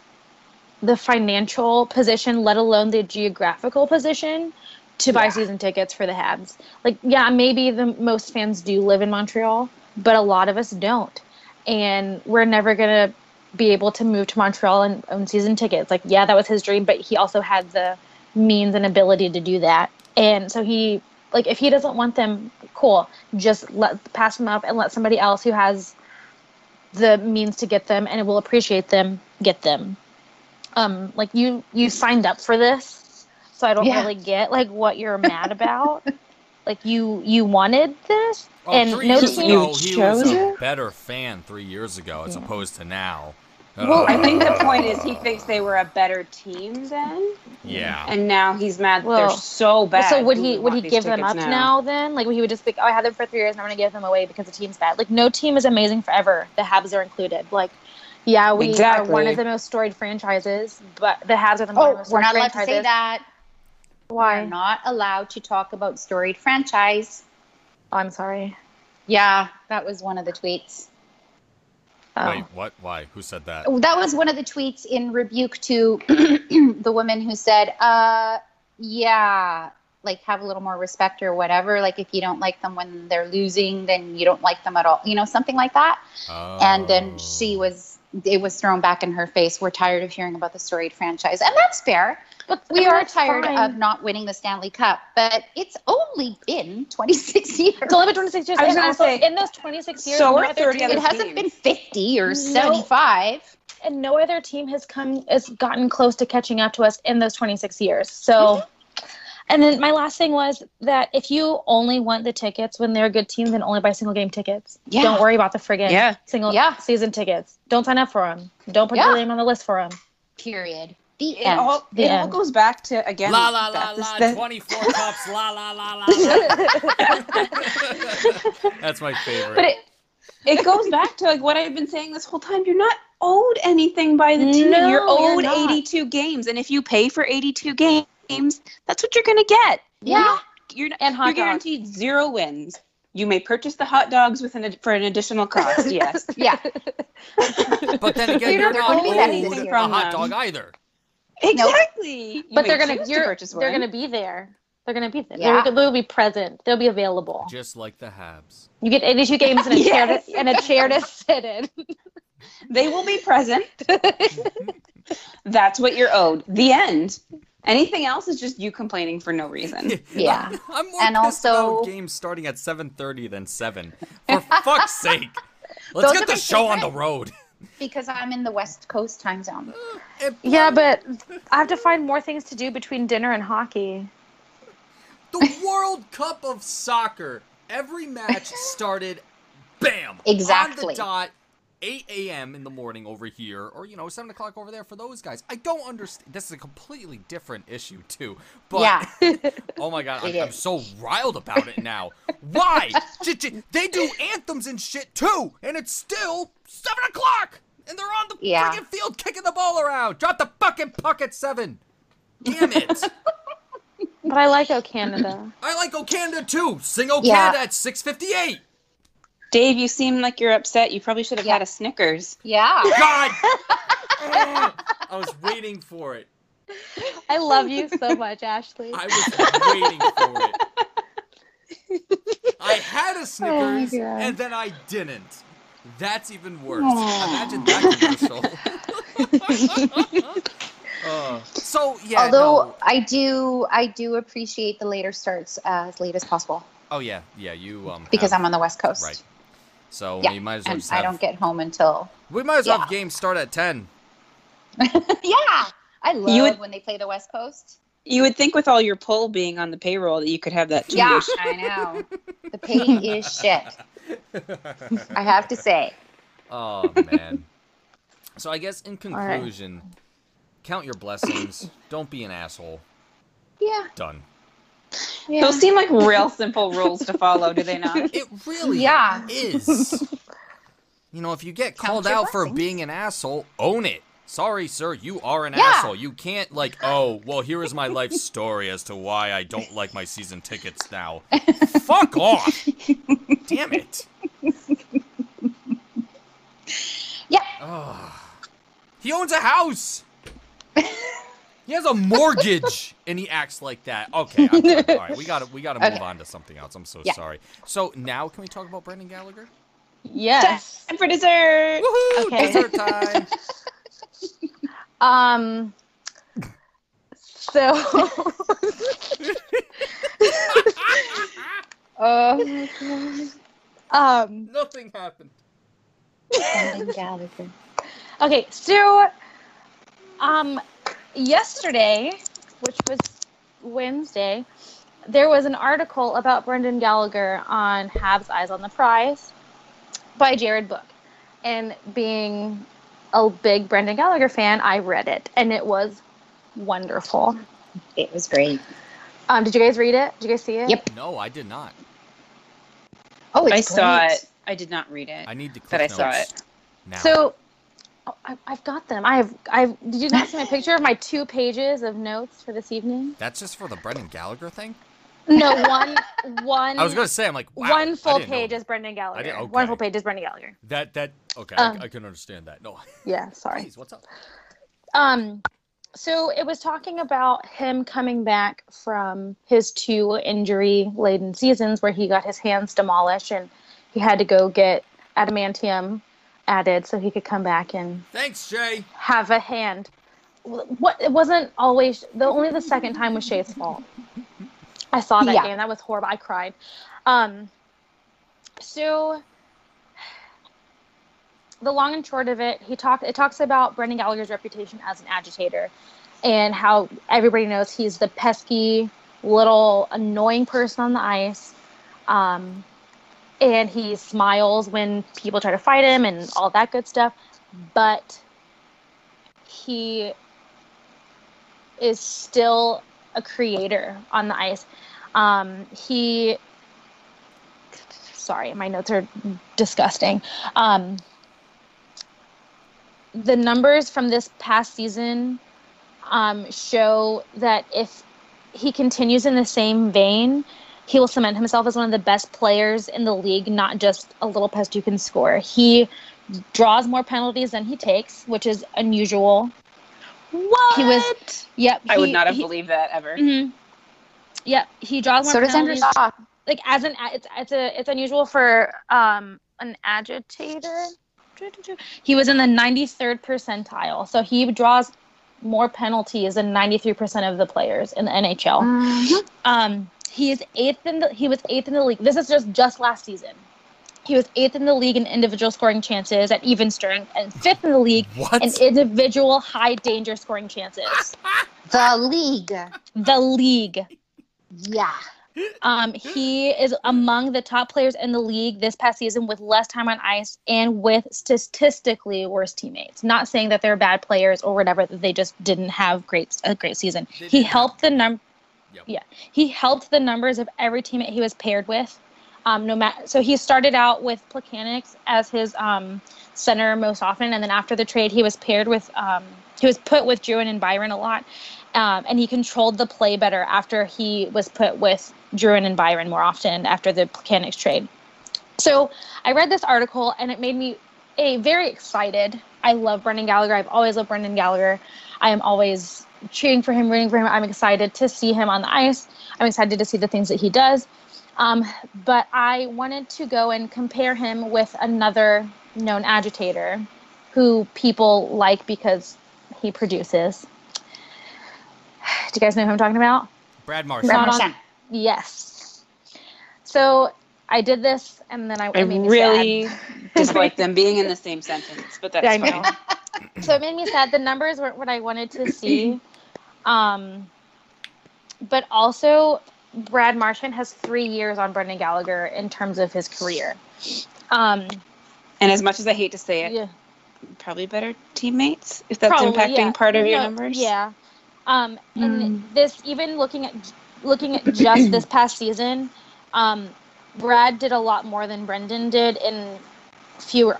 the financial position, let alone the geographical position, to buy Yeah. season tickets for the Habs. Like, yeah, maybe the most fans do live in Montreal, but a lot of us don't, and we're never gonna be able to move to Montreal and own season tickets. Like, yeah, that was his dream, but he also had the means and ability to do that, and so he, like, if he doesn't want them, cool, just let pass them up and let somebody else who has the means to get them and will appreciate them get them um like you you signed up for this so i don't Yeah. really get like what you're mad about (laughs) like you you wanted this Oh, and three no years team ago, You he was chose a it? better fan three years ago as opposed to now. Well, I think the point is he thinks they were a better team then, Yeah. and now he's mad that Well, they're so bad. so would Who he would he give them up now. then like would he would just be like, oh i had them for three years and i'm gonna give them away because the team's bad like no team is amazing forever the habs are included like yeah we are one of the most storied franchises but the habs are the oh, most we're not allowed to say that. Why We're not allowed to talk about storied franchise. oh i'm sorry Yeah, that was one of the tweets. oh. Wait, what? Why? Who said that? That was one of the tweets in rebuke to (clears throat) the woman who said, uh, yeah, like have a little more respect or whatever. Like if you don't like them when they're losing, then you don't like them at all. You know, something like that. And then she Oh. was, it was thrown back in her face. We're tired of hearing about the storied franchise. And that's fair. But We and are tired fine. of not winning the Stanley Cup, but it's only been 26 years. It's only been 26 years. I was gonna say, in those 26 years, so no are other 30 team- other It hasn't been 50 or No. 75. and no other team has come has gotten close to catching up to us in those 26 years. So, mm-hmm. And then my last thing was that if you only want the tickets when they're a good team, then only buy single game tickets. Yeah. Don't worry about the friggin' Yeah. single Yeah. season tickets. Don't sign up for them. Don't put Yeah. your name on the list for them. Period. The It end. all The it all goes back to again. La la la la, this- 24 (laughs) cups, la la la la. la. (laughs) That's my favorite. But it it goes back to like what I've been saying this whole time. You're not owed anything by the team. No, you're you're owed 82 games, and if you pay for 82 games, that's what you're gonna get. Yeah. You're, you're, And hot you're dogs. guaranteed zero wins. You may purchase the hot dogs with an ad- for an additional cost. (laughs) Yes. Yeah. (laughs) But then again, You're you're not not gonna be that owed easy a hot dog either. Exactly. You but they're gonna choose to you're, purchase they're gonna be there. They're gonna be there. Yeah. They're, they'll be present. They'll be available. Just like the Habs. You get 82 games and a chair to, (laughs) and a chair to sit in. They will be present. That's what you're owed. The end. Anything else is just you complaining for no reason. (laughs) Yeah. I'm more And pissed also- about games starting at 7:30 than 7. For (laughs) fuck's sake. Let's Those get the my show on the road. Because I'm in the West Coast time zone. Uh, and Yeah, but I have to find more things to do between dinner and hockey. the World Cup of soccer Every match (laughs) started, bam, Exactly. on Exactly. the dot, 8 a.m. in the morning over here, or you know, 7 o'clock over there for those guys. I don't understand. This is a completely different issue too. But yeah. (laughs) oh my god, I'm, I'm so riled about it now. Why? J- j- they do anthems and shit too, and it's still 7 o'clock, and they're on the Yeah. friggin' field kicking the ball around. Drop the fucking puck at seven. Damn it. (laughs) But I like O Canada. I like O Canada too. Sing O Yeah. Canada at 6:58. Dave, you seem like you're upset. You probably should have Yeah. had a Snickers. Yeah. (laughs) God. Oh, (laughs) I was waiting for it. I love you so much, Ashley. I was waiting for it. I had a Snickers Oh and then I didn't. That's even worse. Aw. Imagine that commercial. (laughs) Uh, so yeah. Although no. I do, I do appreciate the later starts uh, as late as possible Oh yeah, yeah. You um. because have- I'm on the West Coast. right. So Yeah, we might as well and just I have. don't get home until. we might as well have yeah. games start at ten. (laughs) yeah, I love You would- when they play the West Coast. You would think with all your pull being on the payroll that you could have that too. Yeah, I know. (laughs) The pay is shit. I have to say. (laughs) Oh man. so I guess in right. conclusion, count your blessings. Don't be an asshole. Yeah. Done. Yeah. Those seem like real simple rules to follow, do they not? (laughs) It really Yeah. is. You know, if you get Count called your out for being an asshole, own it. Sorry, sir, you are an Yeah. asshole. You can't like, oh, well, here is my life story as to why I don't like my season tickets now. (laughs) Fuck off. Damn it. Yeah. Ugh. He owns a house. (laughs) He has a mortgage (laughs) and he acts like that. Okay, I'm done. all right, we got to we got to move Okay. on to something else. I'm so Yeah. sorry. So now can we talk about Brendan Gallagher? yes. Time for dessert. Woohoo! Okay. Dessert time. (laughs) Um. So. Oh, (laughs) um. Nothing happened. Brendan Gallagher. Okay, so um yesterday, which was Wednesday, there was an article about Brendan Gallagher on Habs Eyes on the Prize by Jared Book. And being a big Brendan Gallagher fan, I read it and it was wonderful. It was great. Um, did you guys read it? Did you guys see it? Yep. No, I did not. Oh, it's I saw it. I did not read it. I need to click But I saw it. now. So oh, I, I've got them. I have. I've. Did you not see my (laughs) picture of my two pages of notes for this evening? that's just for the Brendan Gallagher thing. No, (laughs) one. One. I was gonna say, I'm like, wow, one full didn't know page is Brendan Gallagher. didn't- One full page is Brendan Gallagher. that. That okay, Um, I, I can understand that. No, (laughs) Yeah, sorry. please, what's up? Um, so it was talking about him coming back from his two injury-laden seasons where he got his hands demolished and he had to go get adamantium added so he could come back and Thanks, Jay. have a hand. What it wasn't always the only the second time was Shea's fault. I saw that Yeah. game. That was horrible. I cried. Um, so the long and short of it, he talked. it talks about Brendan Gallagher's reputation as an agitator and how everybody knows he's the pesky little annoying person on the ice. Um, and he smiles when people try to fight him and all that good stuff. But he is still a creator on the ice. Um, he, sorry, my notes are disgusting. Um, the numbers from this past season um, show that if he continues in the same vein, he will cement himself as one of the best players in the league, not just a little pest who can score. He draws more penalties than he takes, which is unusual. What? He was- Yep. I would not have he- believed that ever. Mhm. Yep, he draws more So does Andrew penalties. Shaw. Like as an, it's it's a it's unusual for um an agitator. He was in the 93rd percentile, so he draws more penalties than 93% of the players in the NHL. Mhm. Um, he is eighth in the he was eighth in the league. This is just just last season. He was eighth in the league in individual scoring chances at even strength, and fifth in the league What? in individual high danger scoring chances. (laughs) The league. the league. Yeah. Um, he is among the top players in the league this past season with less time on ice and with statistically worse teammates. Not saying that they're bad players or whatever, that they just didn't have great a great season. They He didn't helped the num Yep. yeah, he helped the numbers of every teammate he was paired with. Um, no matter so he started out with Plekanec as his um, center most often, and then after the trade, he was paired with um, he was put with Drouin and Byron a lot, um, and he controlled the play better after he was put with Drouin and Byron more often after the Plekanec trade. So I read this article and it made me a very excited. I love Brendan Gallagher. I've always loved Brendan Gallagher. I am always cheering for him, rooting for him. I'm excited to see him on the ice. I'm excited to see the things that he does. Um, but I wanted to go and compare him with another known agitator who people like because he produces. (sighs) Do you guys know who I'm talking about? Brad Marchand. Brad on- Marchand. Yes. So I did this, and then I, I it made me really sad. dislike (laughs) them being in the same sentence, but that's I fine. know. So it made me sad. The numbers weren't what I wanted to see. (clears throat) Um, but also, Brad Marchand has three years on Brendan Gallagher in terms of his career. Um, And as much as I hate to say it, yeah, probably better teammates if that's probably, impacting yeah. part of your numbers. Yeah. Um, and Mm. this, even looking at looking at just this past season, um, Brad did a lot more than Brendan did in fewer,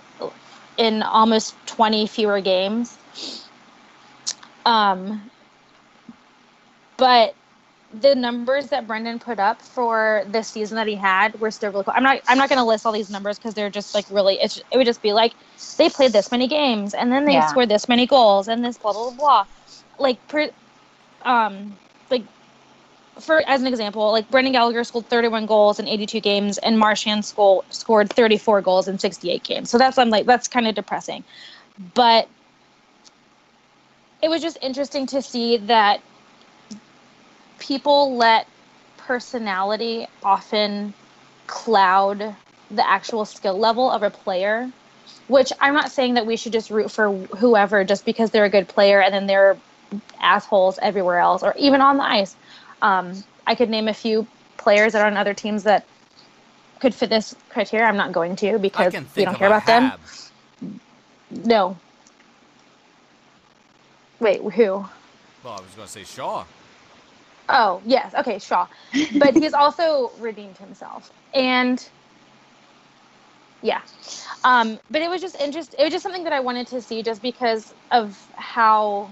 in almost twenty fewer games. Um, but the numbers that Brendan put up for this season that he had were still really cool. I'm not I'm not going to list all these numbers because they're just like really it's it would just be like they played this many games and then they Yeah. scored this many goals and this blah blah blah. blah. Like per, um like for as an example, like Brendan Gallagher scored 31 goals in 82 games and Marchand scored scored 34 goals in 68 games. So that's I'm like that's kind of depressing. But it was just interesting to see that people let personality often cloud the actual skill level of a player which i'm not saying that we should just root for whoever just because they're a good player and then they're assholes everywhere else or even on the ice um, i could name a few players that are on other teams that could fit this criteria i'm not going to because we don't care about them no wait who Well, I was going to say Shaw. Oh, yes. Okay, Shaw. (laughs) But he's also redeemed himself. And yeah. Um, but it was just interest it was just something that I wanted to see just because of how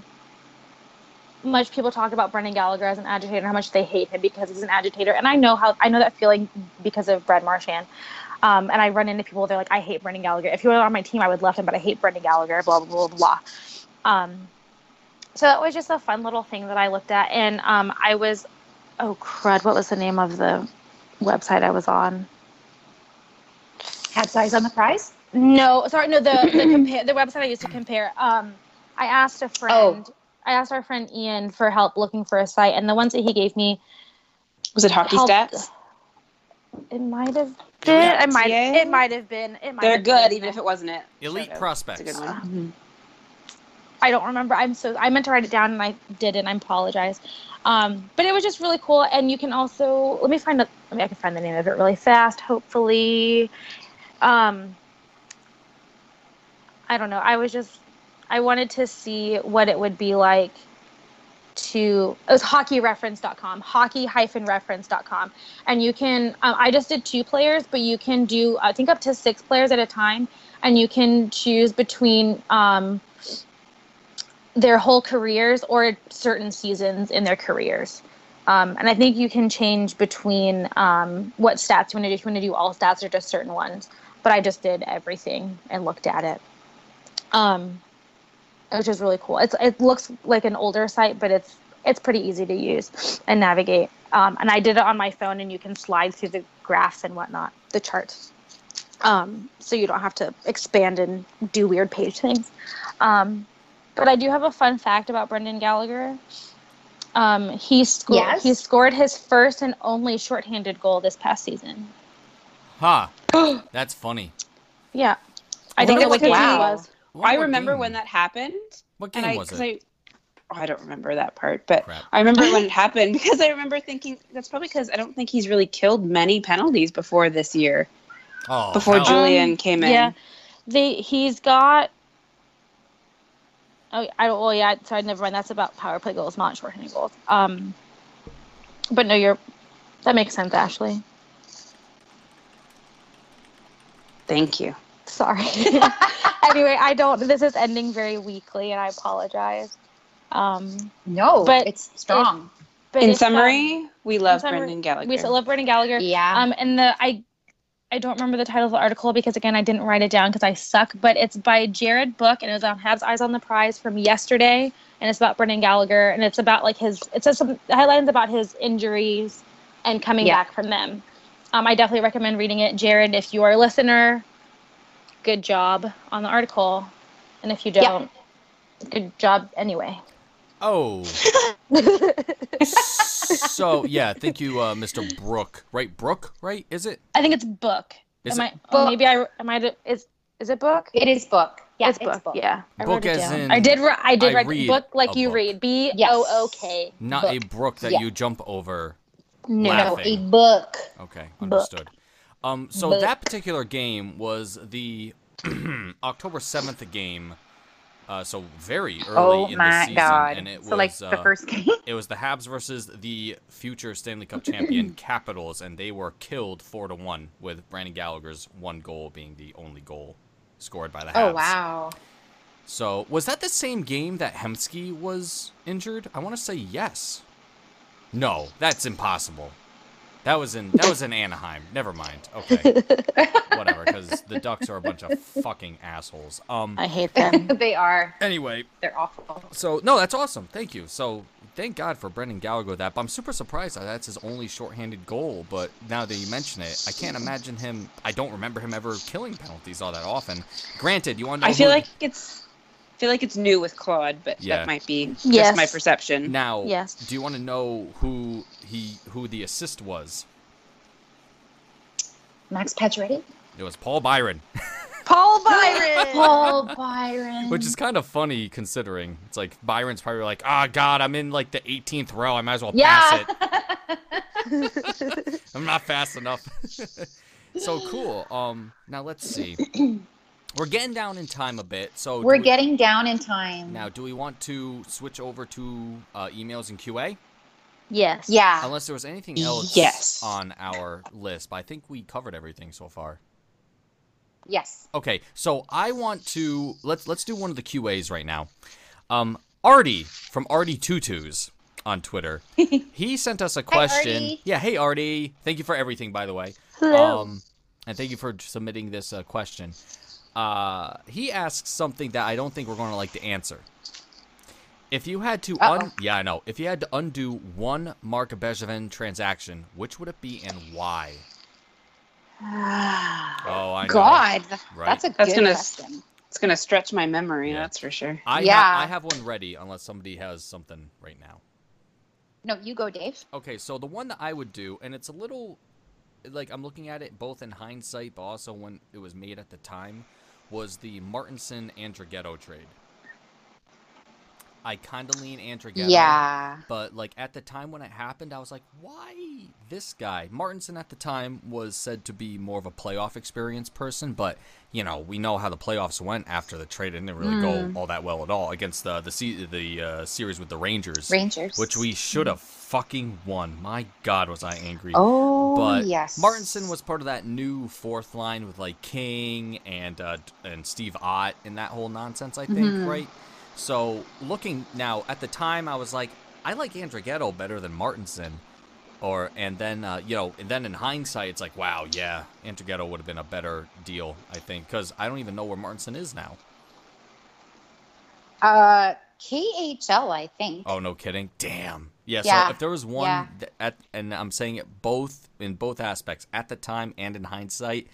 much people talk about Brendan Gallagher as an agitator and how much they hate him because he's an agitator. And I know how I know that feeling because of Brad Marchand. Um, and I run into people, they're like, I hate Brendan Gallagher. If he were on my team, I would love him, but I hate Brendan Gallagher, blah, blah, blah, blah. Um, so that was just a fun little thing that I looked at. And um, I was, oh, crud, what was the name of the website I was on? Habs Eyes on the Prize. No, sorry, no, the the, compare, the website I used to compare. Um, I asked a friend, I asked our friend Ian for help looking for a site, and the ones that he gave me, Was it hockey helped- stats? It might have been. It might. TA? It might have been. It might. They're have good, been. even if it wasn't it. Elite Shout out. prospects. It's a good one. I don't remember. I'm so I meant to write it down and I didn't. I apologize. Um, but it was just really cool. And you can also let me find a. I mean, I can find the name of it really fast. Hopefully, um, I don't know. I was just I wanted to see what it would be like to it was hockeyreference.com hockey-reference.com and you can um, i just did two players but you can do i think up to six players at a time. And you can choose between um, their whole careers or certain seasons in their careers. Um, and i think you can change between um, what stats you want to do. If you want to do all stats or just certain ones. But i just did everything and looked at it. Um, which is really cool. It's it looks like an older site, but it's it's pretty easy to use and navigate. Um, and I did it on my phone, and you can slide through the graphs and whatnot, the charts. Um, so you don't have to expand and do weird page things. Um, but I do have a fun fact about Brendan Gallagher. Um, he scored Yes? he scored his first and only shorthanded goal this past season. Huh. (gasps) That's funny. Yeah, I What don't know was what game wow. it was. Wonder I what remember game- when that happened. What And game I, was 'cause it? I, oh, I don't remember that part, but Crap. I remember when (laughs) it happened because I remember thinking that's probably because I don't think he's really killed many penalties before this year. Oh, before hell. Julien Um, came in. Yeah, they he's got. Oh, I don't. Well, yeah. Sorry, never mind. That's about power play goals, not shorthanded goals. Um, but no, you're. That makes sense, Ashley. Thank you. Sorry. (laughs) (laughs) anyway, I don't. This is ending very weakly, and I apologize. Um, No, But it's strong. but in if, um, summary, we love summary, Brendan Gallagher. we still love Brendan Gallagher. yeah. Um, and the I, I don't remember the title of the article because again I didn't write it down because I suck. But it's by Jared Book and it was on Habs Eyes on the Prize from yesterday, and it's about Brendan Gallagher and it's about like his. It says some highlights about his injuries and coming Yeah. back from them. Um, I definitely recommend reading it, Jared. If you are a listener, good job on the article, and if you don't, good job anyway. Oh. (laughs) so yeah, thank you, uh, Mr. Brook. Right, Brook. Right? Is it? I think it's book. Is am it- I? Oh, Book. maybe I. Am I? Is is it book? it is book. Yeah, it's book. Yeah, I Book wrote it as down. in I did. ri- I did I read book like you book. read. B Yes. O O K. Not Book. a brook that Yeah. you jump over. No. No, Laughing. a book. Okay, Book. Um, so Book. that particular game was the (clears throat) October seventh game. Uh, so very early Oh in the season, god. and it so was like the uh, first (laughs) game. it was the Habs versus the future Stanley Cup champion (clears throat) Capitals, and they were killed four to one, with Brendan Gallagher's one goal being the only goal scored by the Habs. Oh wow. So was that the same game that Hemsky was injured? I want to say yes. No, that's impossible. That was in that was in Anaheim. Never mind. Okay, (laughs) whatever. Because the Ducks are a bunch of fucking assholes. Um. I hate them. (laughs) they are. Anyway, They're awful. so no, that's awesome. Thank you. So thank God for Brendan Gallagher with that. But I'm super surprised that that's his only shorthanded goal. But now that you mention it, I can't imagine him. I don't remember him ever killing penalties all that often. Granted, you want to I feel who- like it's I feel like it's new with Claude, but Yeah. that might be just my perception. Now, Yes. do you want to know who he who the assist was? Max Pacioretty. It was Paul Byron, (laughs) Paul (laughs) Byron. Paul Byron. which is kind of funny considering it's like Byron's probably like, "Ah, God, I'm in like the 18th row. I might as well pass yeah. it. (laughs) I'm not fast enough." so cool. Um, now let's see. (clears throat) We're getting down in time a bit, so We're we- getting down in time. now. Do we want to switch over to uh, emails and QA? yes. Yeah. Unless there was anything else Yes. on our list, but I think we covered everything so far. Yes. Okay, so I want to let's let's do one of the QAs right now. Um, Artie from Artie Tutus on Twitter, (laughs) he sent us a question. Artie. yeah, hey Artie, thank you for everything, by the way. Hello. Um, and thank you for submitting this uh, question. Uh, he asks something that I don't think we're going to like to answer. If you had to, un- yeah, I know. If you had to undo one Marc Bergevin transaction, which would it be and why? (sighs) Oh, I know. God, Right. that's a That's good gonna- question. It's gonna stretch my memory, Yeah. that's for sure. I Yeah. have, I have one ready unless somebody has something right now. No, you go, Dave. Okay, so the one that I would do, and it's a little like I'm looking at it both in hindsight, but also when it was made at the time, was the Martinsen Andrighetto trade. I kind of lean Andrighetto. Yeah. But like at the time when it happened, I was like, why this guy? Martinsen at the time was said to be more of a playoff experience person, but you know we know how the playoffs went after the trade. It didn't really go all that well at all against the the the uh, series with the Rangers, Rangers. which we should have fucking won. My God, was I angry? Oh, but yes. Martinsen was part of that new fourth line with like King and uh, and Steve Ott and that whole nonsense. I think Mhm. right. So looking now at the time, I was like, I like Andrighetto better than Martinsen. Or and then uh, you know, and then in hindsight, it's like, wow, yeah, Andrighetto would have been a better deal, I think, because I don't even know where Martinsen is now. Uh, KHL, I think. Oh, no kidding. Damn. Yeah. Yeah. So if there was one Yeah. at, and I'm saying it both in both aspects, at the time and in hindsight,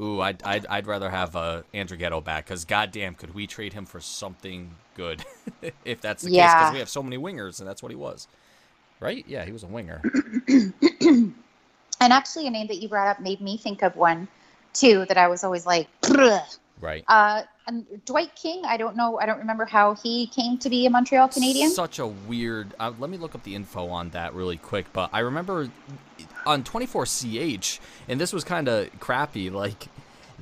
ooh, I'd I'd, I'd rather have uh, Andrighetto back because goddamn, could we trade him for something good (laughs) if that's the case? Because we have so many wingers, and that's what he was, right? Yeah, he was a winger. And actually, a name that you brought up made me think of one too that I was always like, "Pruh." Right. Uh, and Dwight King, I don't know. I don't remember how he came to be a Montreal Canadian. Such a weird. Uh, let me look up the info on that really quick. But I remember on 24CH, and this was kind of crappy. (laughs) Like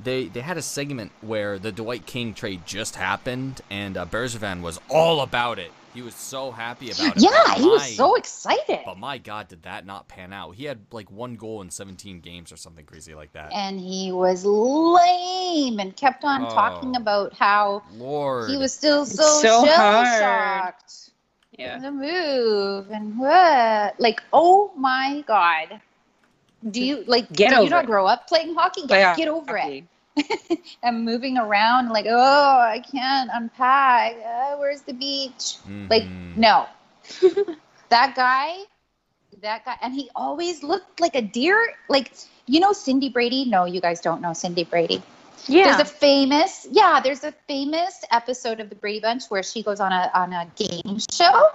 they they had a segment where the Dwight King trade just happened, and uh, Bergevin was all about it. He was so happy about it. yeah, but he was so excited. But my God, did that not pan out? He had like one goal in 17 games or something crazy like that. and he was lame and kept on talking Oh. about how Lord. he was still so, so shell shocked. Yeah. The move and what? Like, oh my god. Do you like Get did you not it. grow up playing hockey? But yeah, Get over it. hockey. I'm (laughs) moving around like, oh, I can't unpack. Uh, where's the beach? Like, Mhm. no. (laughs) that guy, that guy, and he always looked like a deer. Like, you know Cindy Brady? No, you guys don't know Cindy Brady. Yeah. There's a famous, yeah, there's a famous episode of the Brady Bunch where she goes on a on a game show,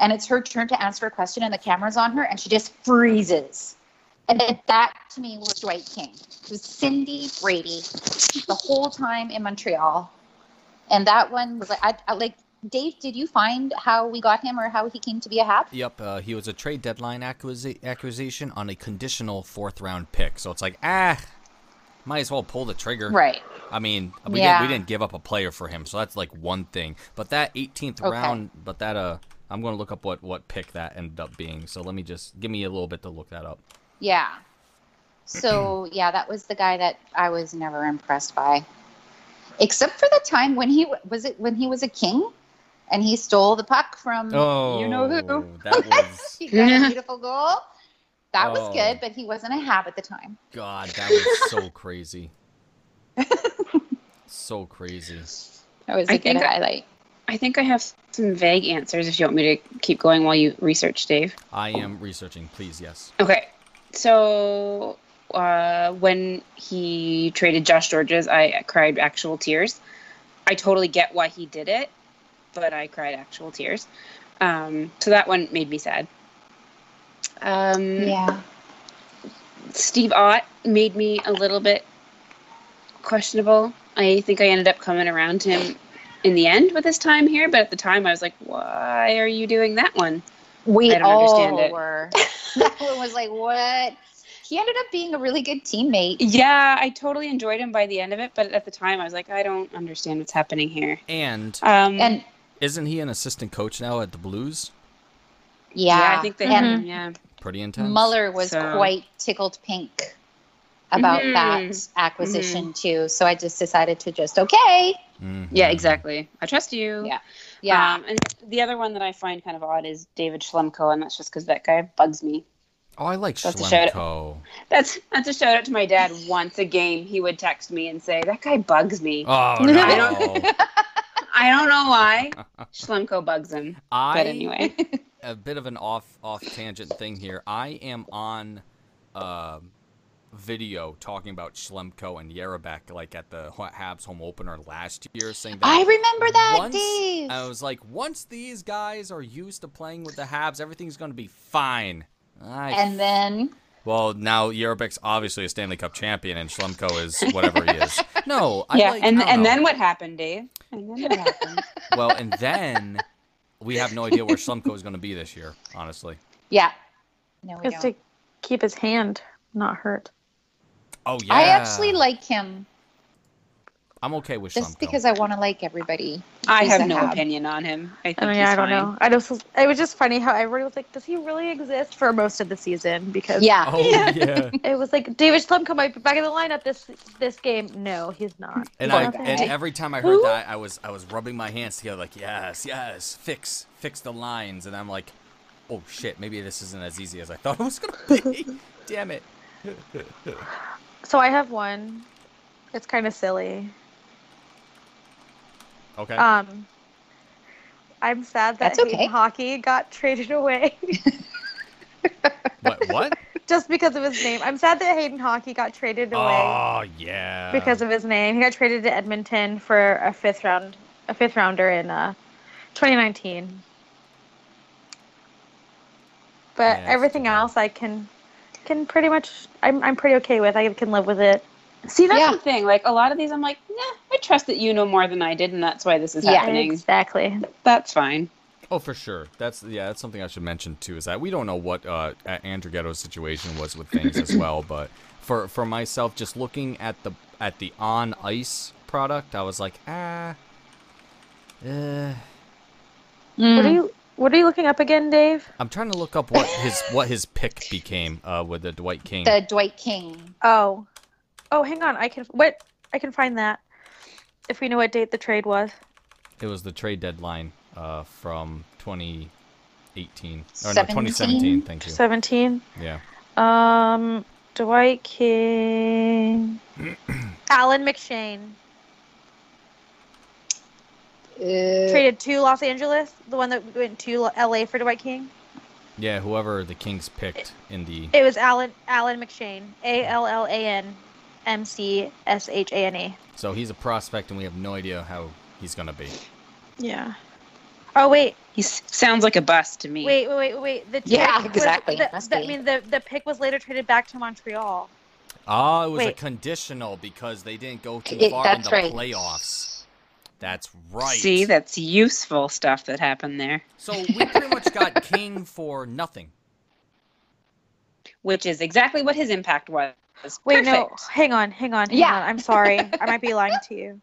and it's her turn to answer a question, and the camera's on her, and she just freezes. And that to me was Dwight King. It was Cindy Brady the whole time in Montreal, and that one was like, I, I like. Dave, did you find how we got him or how he came to be a Hab? Yep, uh, he was a trade deadline acquisi- acquisition on a conditional fourth round pick. So it's like, ah, might as well pull the trigger. Right. I mean, we Yeah. didn't we didn't give up a player for him, so that's like one thing. But that 18th Okay. round, but that uh, I'm going to look up what what pick that ended up being. So let me just give me a little bit to look that up. Yeah. So (clears throat) yeah, that was the guy that I was never impressed by, except for the time when he was it when he was a king, and he stole the puck from Oh, you know who. Oh, (laughs) that was He got a beautiful goal. That was Oh. good, but he wasn't a Hab at the time. God, that was so (laughs) crazy. so crazy. That was a I good think highlight. I think I have some vague answers if you want me to keep going while you research, Dave. I am researching, please. Yes. Okay. So uh, when he traded Josh Gorges, I cried actual tears. I totally get why he did it, but I cried actual tears. Um, so that one made me sad. Um, Yeah. Steve Ott made me a little bit questionable. I think I ended up coming around to him in the end with his time here, but at the time I was like, why are you doing that one? We I don't all understand it. were. (laughs) that one was like, what? He ended up being a really good teammate. Yeah, I totally enjoyed him by the end of it, but at the time I was like, I don't understand what's happening here. And Um, And isn't he an assistant coach now at the Blues? yeah, yeah, I think they and had. Yeah, Pretty intense. Muller was So- quite tickled pink about Mhm. that acquisition too. So I just decided to just okay. Mhm. yeah, exactly. I trust you. Yeah. Yeah. Um, and the other one that I find kind of odd is David Schlemko, and that's just because that guy bugs me. Oh, I like That's a shout- Schlemko. That's that's a shout out to my dad. Once a game, he would text me and say, "That guy bugs me." Oh I no! I don't know why. Schlemko bugs him. I But anyway, a bit of an off off tangent thing here. I am on uh, video talking about Schlemko and Jerabek like at the Habs home opener last year, saying that I remember that, once, Dave. I was like, once these guys are used to playing with the Habs, everything's going to be fine. I, and then well, now Jerabek's obviously a Stanley Cup champion, and Schlemko is whatever he is. (laughs) No, I yeah. like, and I don't and know. then what happened, Dave? And then what happened? (laughs) Well, and then we have no idea where Schlemko is going to be this year. Honestly. yeah. No, we don't. to keep his hand not hurt. Oh yeah. I actually like him I'm okay with just Schlemko. because I want to like everybody. I have a no Hab. opinion on him. I think I mean, he's I don't fine. know. I just it was just funny how everybody was like, "Does he really exist?" for most of the season because Yeah. Oh yeah. (laughs) it was like David Schlemko might be back in the lineup this this game. No, he's not. And I guy. and every time I heard that, I was I was rubbing my hands together like yes, yes, fix fix the lines, and I'm like, oh shit, maybe this isn't as easy as I thought it was gonna be. (laughs) Damn it. (laughs) So I have one. It's kind of silly. Okay. Um, I'm sad that That's Hayden okay. (laughs) Hockey got traded away (laughs) what? What? just because of his name. I'm sad that Hayden Hawkey got traded away Oh yeah. because of his name. He got traded to Edmonton for a fifth round, a fifth rounder in uh, 2019. But Yeah, everything else, I can can pretty much. I'm I'm pretty okay with. I can live with it. See, that's Yeah. the thing. Like a lot of these, I'm like, nah, I trust that you know more than I did, and that's why this is Yeah. happening. Exactly. That's fine. Oh, for sure. That's yeah. That's something I should mention too. Is that we don't know what uh, A- Andrighetto's situation was with things as well. (coughs) But for for myself, just looking at the at the on ice product, I was like, ah, uh, What are you What are you looking up again, Dave? I'm trying to look up what his what his pick became uh, with the Dwight King. the Dwight King? Oh, oh, hang on. I can what? I can find that if we know what date the trade was. It was the trade deadline uh, from 2018 or no 17? 2017. Thank you. Seventeen. Yeah. Um, Dwight King, (clears throat) Allan McShane Uh, traded to Los Angeles. The one that went to L.A. for Dwight King. Yeah. Whoever the Kings picked in the It was Allan Allan McShane. A L L A N M C S H A N E. so he's a prospect and we have no idea how he's gonna be. Yeah. Oh wait, He sounds like a bust to me. wait, wait, wait, wait. The Yeah, trade was- exactly. the- the- I mean, the the pick was later traded back to Montreal. Ah, it was a conditional because they didn't go too It- far in the right. playoffs. That's right. See, that's useful stuff that happened there, so we pretty much got (laughs) King for nothing. which is exactly what his impact was. Wait, no, hang on, hang on, hang Yeah. on. I'm sorry, I might be (laughs) lying to you.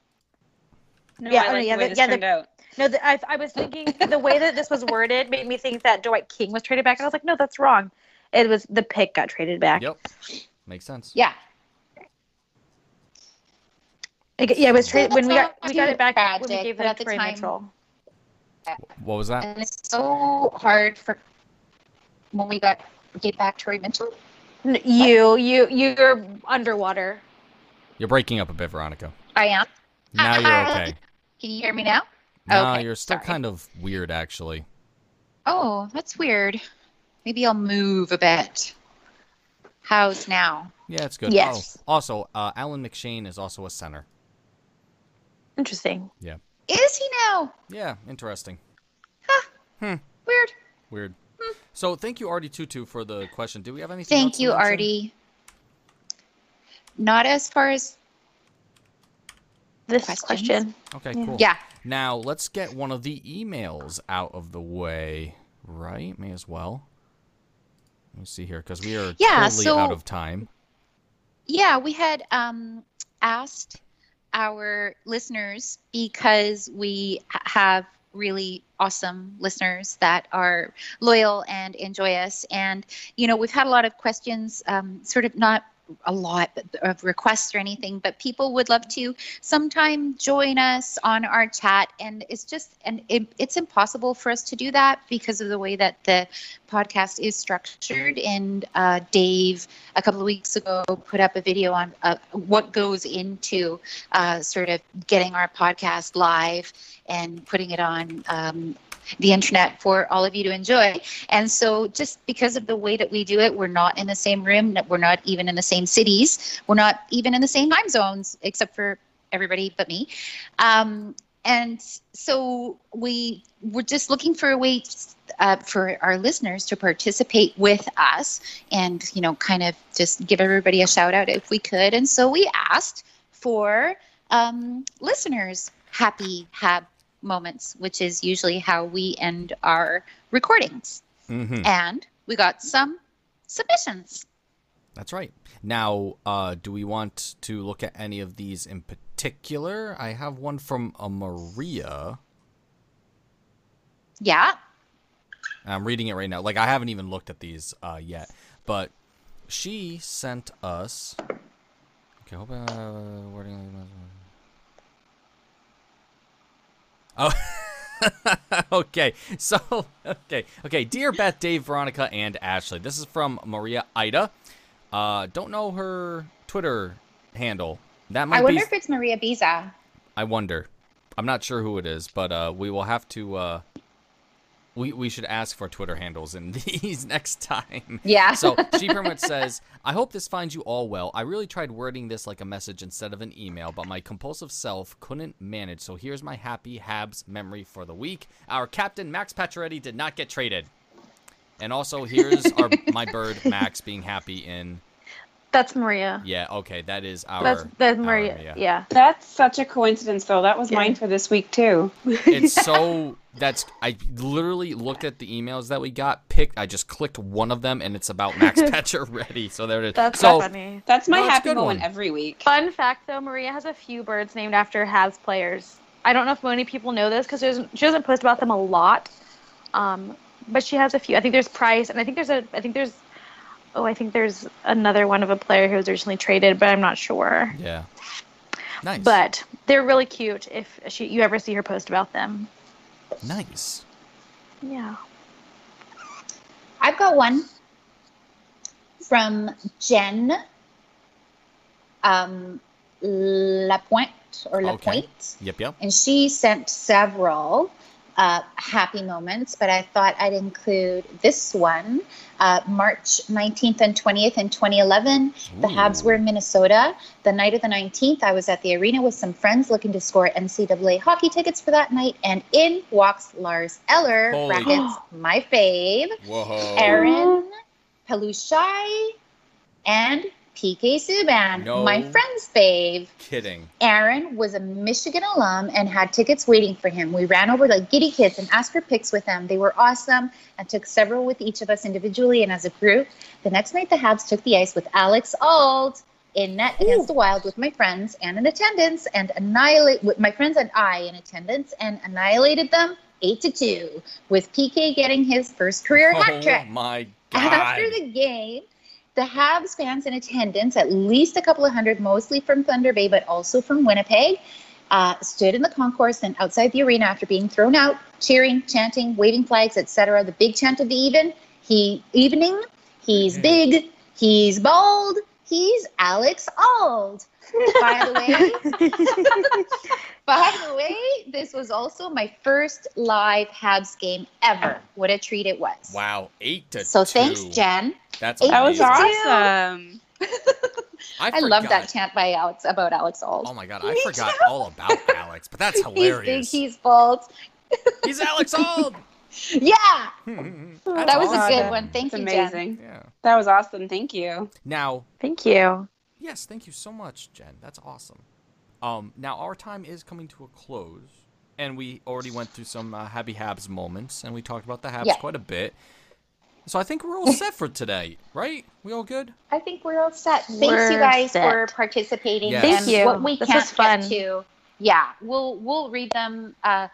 No, Yeah, I oh, like yeah, the way the- this yeah, the- out. No, the, I, I was thinking the way that this was worded made me think that Dwight King was traded back, and I was like, no, that's wrong. It was the pick got traded back. Yep. Makes sense. yeah. It- yeah, it was traded Well, when we got we got it back when we gave but them at the time- Mitchell. What was that? And it's so hard for when we got get back Torrey Mitchell. N- You, you, you're underwater. You're breaking up a bit, Veronica. I am. Now you're (laughs) okay. Can you hear me now? No, Okay, you're still sorry. kind of weird, actually. Oh, that's weird. Maybe I'll move a bit. How's now? Yeah, it's good. Yes. Oh, also, uh, Allan McShane is also a center. Interesting. Yeah. Is he now? Yeah, interesting. Huh. Hmm. Weird. Weird. Hmm. So thank you, Artie Tutu, for the question. Do we have anything? Thank to you. Artie. Not as far as This Questions? question. Okay, Yeah. cool. yeah. Now let's get one of the emails out of the way, right? May as well. Let me see here, because we are Yeah, totally so- out of time. Yeah, we had um, asked our listeners because we have really awesome listeners that are loyal and enjoy us. And, you know, we've had a lot of questions, um, sort of not a lot of requests or anything, but people would love to sometime join us on our chat. And it's just, and it, it's impossible for us to do that because of the way that the podcast is structured. And uh, Dave, a couple of weeks ago, put up a video on uh, what goes into uh, sort of getting our podcast live and putting it on um, the internet for all of you to enjoy. And so, just because of the way that we do it, we're not in the same room, we're not even in the same cities, we're not even in the same time zones, except for everybody but me. Um, and so, we we're just looking for a way. Uh, for our listeners to participate with us and you know kind of just give everybody a shout out if we could and so we asked for um, listeners happy hab moments which is usually how we end our recordings hmm and we got some submissions That's right. Now, uh, do we want to look at any of these in particular? I have one from a Maria. yeah I'm reading it right now. Like I haven't even looked at these uh, yet, but she sent us. Okay, hope I uh, wording. Oh. (laughs) okay, so okay, okay, dear Beth, Dave, Veronica, and Ashley. This is from Maria Ida. Uh, don't know her Twitter handle. That might i wonder be. if it's maria biza I wonder. I'm not sure who it is, but uh, we will have to. Uh, we we should ask for Twitter handles in (laughs) these next time. yeah So she pretty much says, "I hope this finds you all well. I really tried wording this like a message instead of an email, but my compulsive self couldn't manage. So here's my happy Habs memory for the week. Our captain Max Pacioretty did not get traded, and also here's our my bird Max being happy in That's Maria. Yeah, okay, that is our. That's that's our Maria. Yeah. That's such a coincidence, though. That was Yeah. mine for this week too. (laughs) It's so that's I literally looked at the emails that we got, picked. I just clicked one of them, and it's about Max (laughs) Pacioretty. So there it is. That's so so funny. That's my No, it's a happy moment one. every week. Fun fact though, Maria has a few birds named after Habs players. I don't know if many people know this because she doesn't post about them a lot. Um, but she has a few. I think there's Price, and I think there's a. I think there's. Oh, I think there's another one of a player who was originally traded, but I'm not sure. yeah, nice, But they're really cute if she, you ever see her post about them. nice. Yeah. I've got one from Jen um, Lapointe or Lapointe. Okay. Lapointe. Yep, yep. And she sent several uh, happy moments, but I thought I'd include this one. Uh, March 19th and 20th in 2011, the Habs were in Minnesota. The night of the 19th, I was at the arena with some friends looking to score NCAA hockey tickets for that night, and in walks Lars Eller, Holy- brackets, my fave, Whoa. Aaron Palushaj, and PK Subban, No. my friend's fave. Kidding. Aaron was a Michigan alum and had tickets waiting for him. We ran over like giddy kids and asked for pics with them. They were awesome and took several with each of us individually and as a group. The next night, the Habs took the ice with Alex Auld in net against the Wild with my friends and in attendance and annihilate with my friends and I in attendance and annihilated them eight to two with PK getting his first career hat oh trick. Oh my (laughs) god. After the game, the Habs fans in attendance, at least a couple of hundred, mostly from Thunder Bay, but also from Winnipeg, uh, stood in the concourse and outside the arena after being thrown out, cheering, chanting, waving flags, etc. The big chant of the even, he evening, he's Mhm. big, he's bald, he's Alex Auld. By the way, (laughs) by the way, this was also my first live Habs game ever. What a treat it was. wow, eight to So two. thanks, Jen. That's Eight That was awesome. (laughs) I love that chant by Alex about Alex Auld. Oh my god, I Me forgot too. all about Alex, but that's (laughs) he's big, hilarious. he's bald. He's Alex Auld. Yeah, That's that was a good one. Thank It's you, Jen. Yeah. That was awesome. Thank you. Now, Thank you. yes, thank you so much, Jen. That's awesome. Um, now our time is coming to a close, and we already went through some uh, happy Habs moments, and we talked about the Habs Yeah. quite a bit. So I think we're all (laughs) set for today, right? We all good? I think we're all set. Thanks, We're you guys, set. for participating. Yes. Thank and you. What we This can't was fun. get to, yeah, we'll we'll read them uh,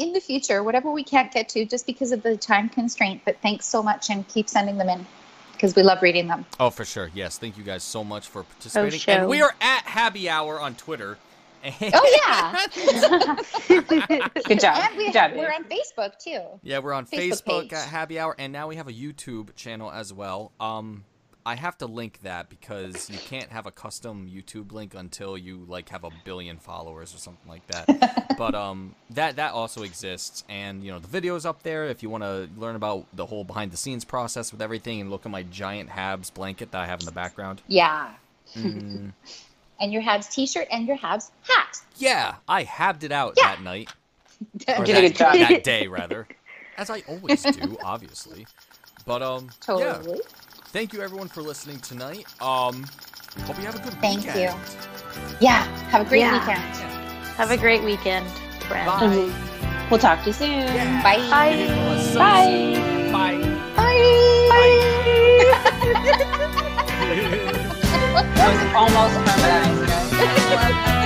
in the future. Whatever we can't get to, just because of the time constraint. But thanks so much, and keep sending them in because we love reading them. Oh, for sure. Yes. Thank you guys so much for participating. show. and we are at Happy Hour on Twitter. Oh yeah, (laughs) Good job. and we Good job, we're on Facebook too. Yeah, we're on Facebook Facebook, at Happy Hour, and now we have a YouTube channel as well. Um, I have to link that because you can't have a custom YouTube link until you like have a billion followers or something like that. (laughs) but um, that that also exists, and you know the videos up there if you want to learn about the whole behind the scenes process with everything, and look at my giant Habs blanket that I have in the background. Yeah, Mm, (laughs) and your Habs T-shirt and your Habs hat. yeah, I habbed it out Yeah. that night. (laughs) Or that, a that day rather, as I always do, obviously. But um, yeah. Totally. Thank you everyone for listening tonight. Um, hope you have a good Thank weekend. you. Yeah. Have a great Yeah. weekend. Have a great weekend, friends. Bye. We'll talk to you soon. Yeah. Bye. Bye. Bye. Bye. Bye. (laughs) (laughs) That was almost harmonized. guys.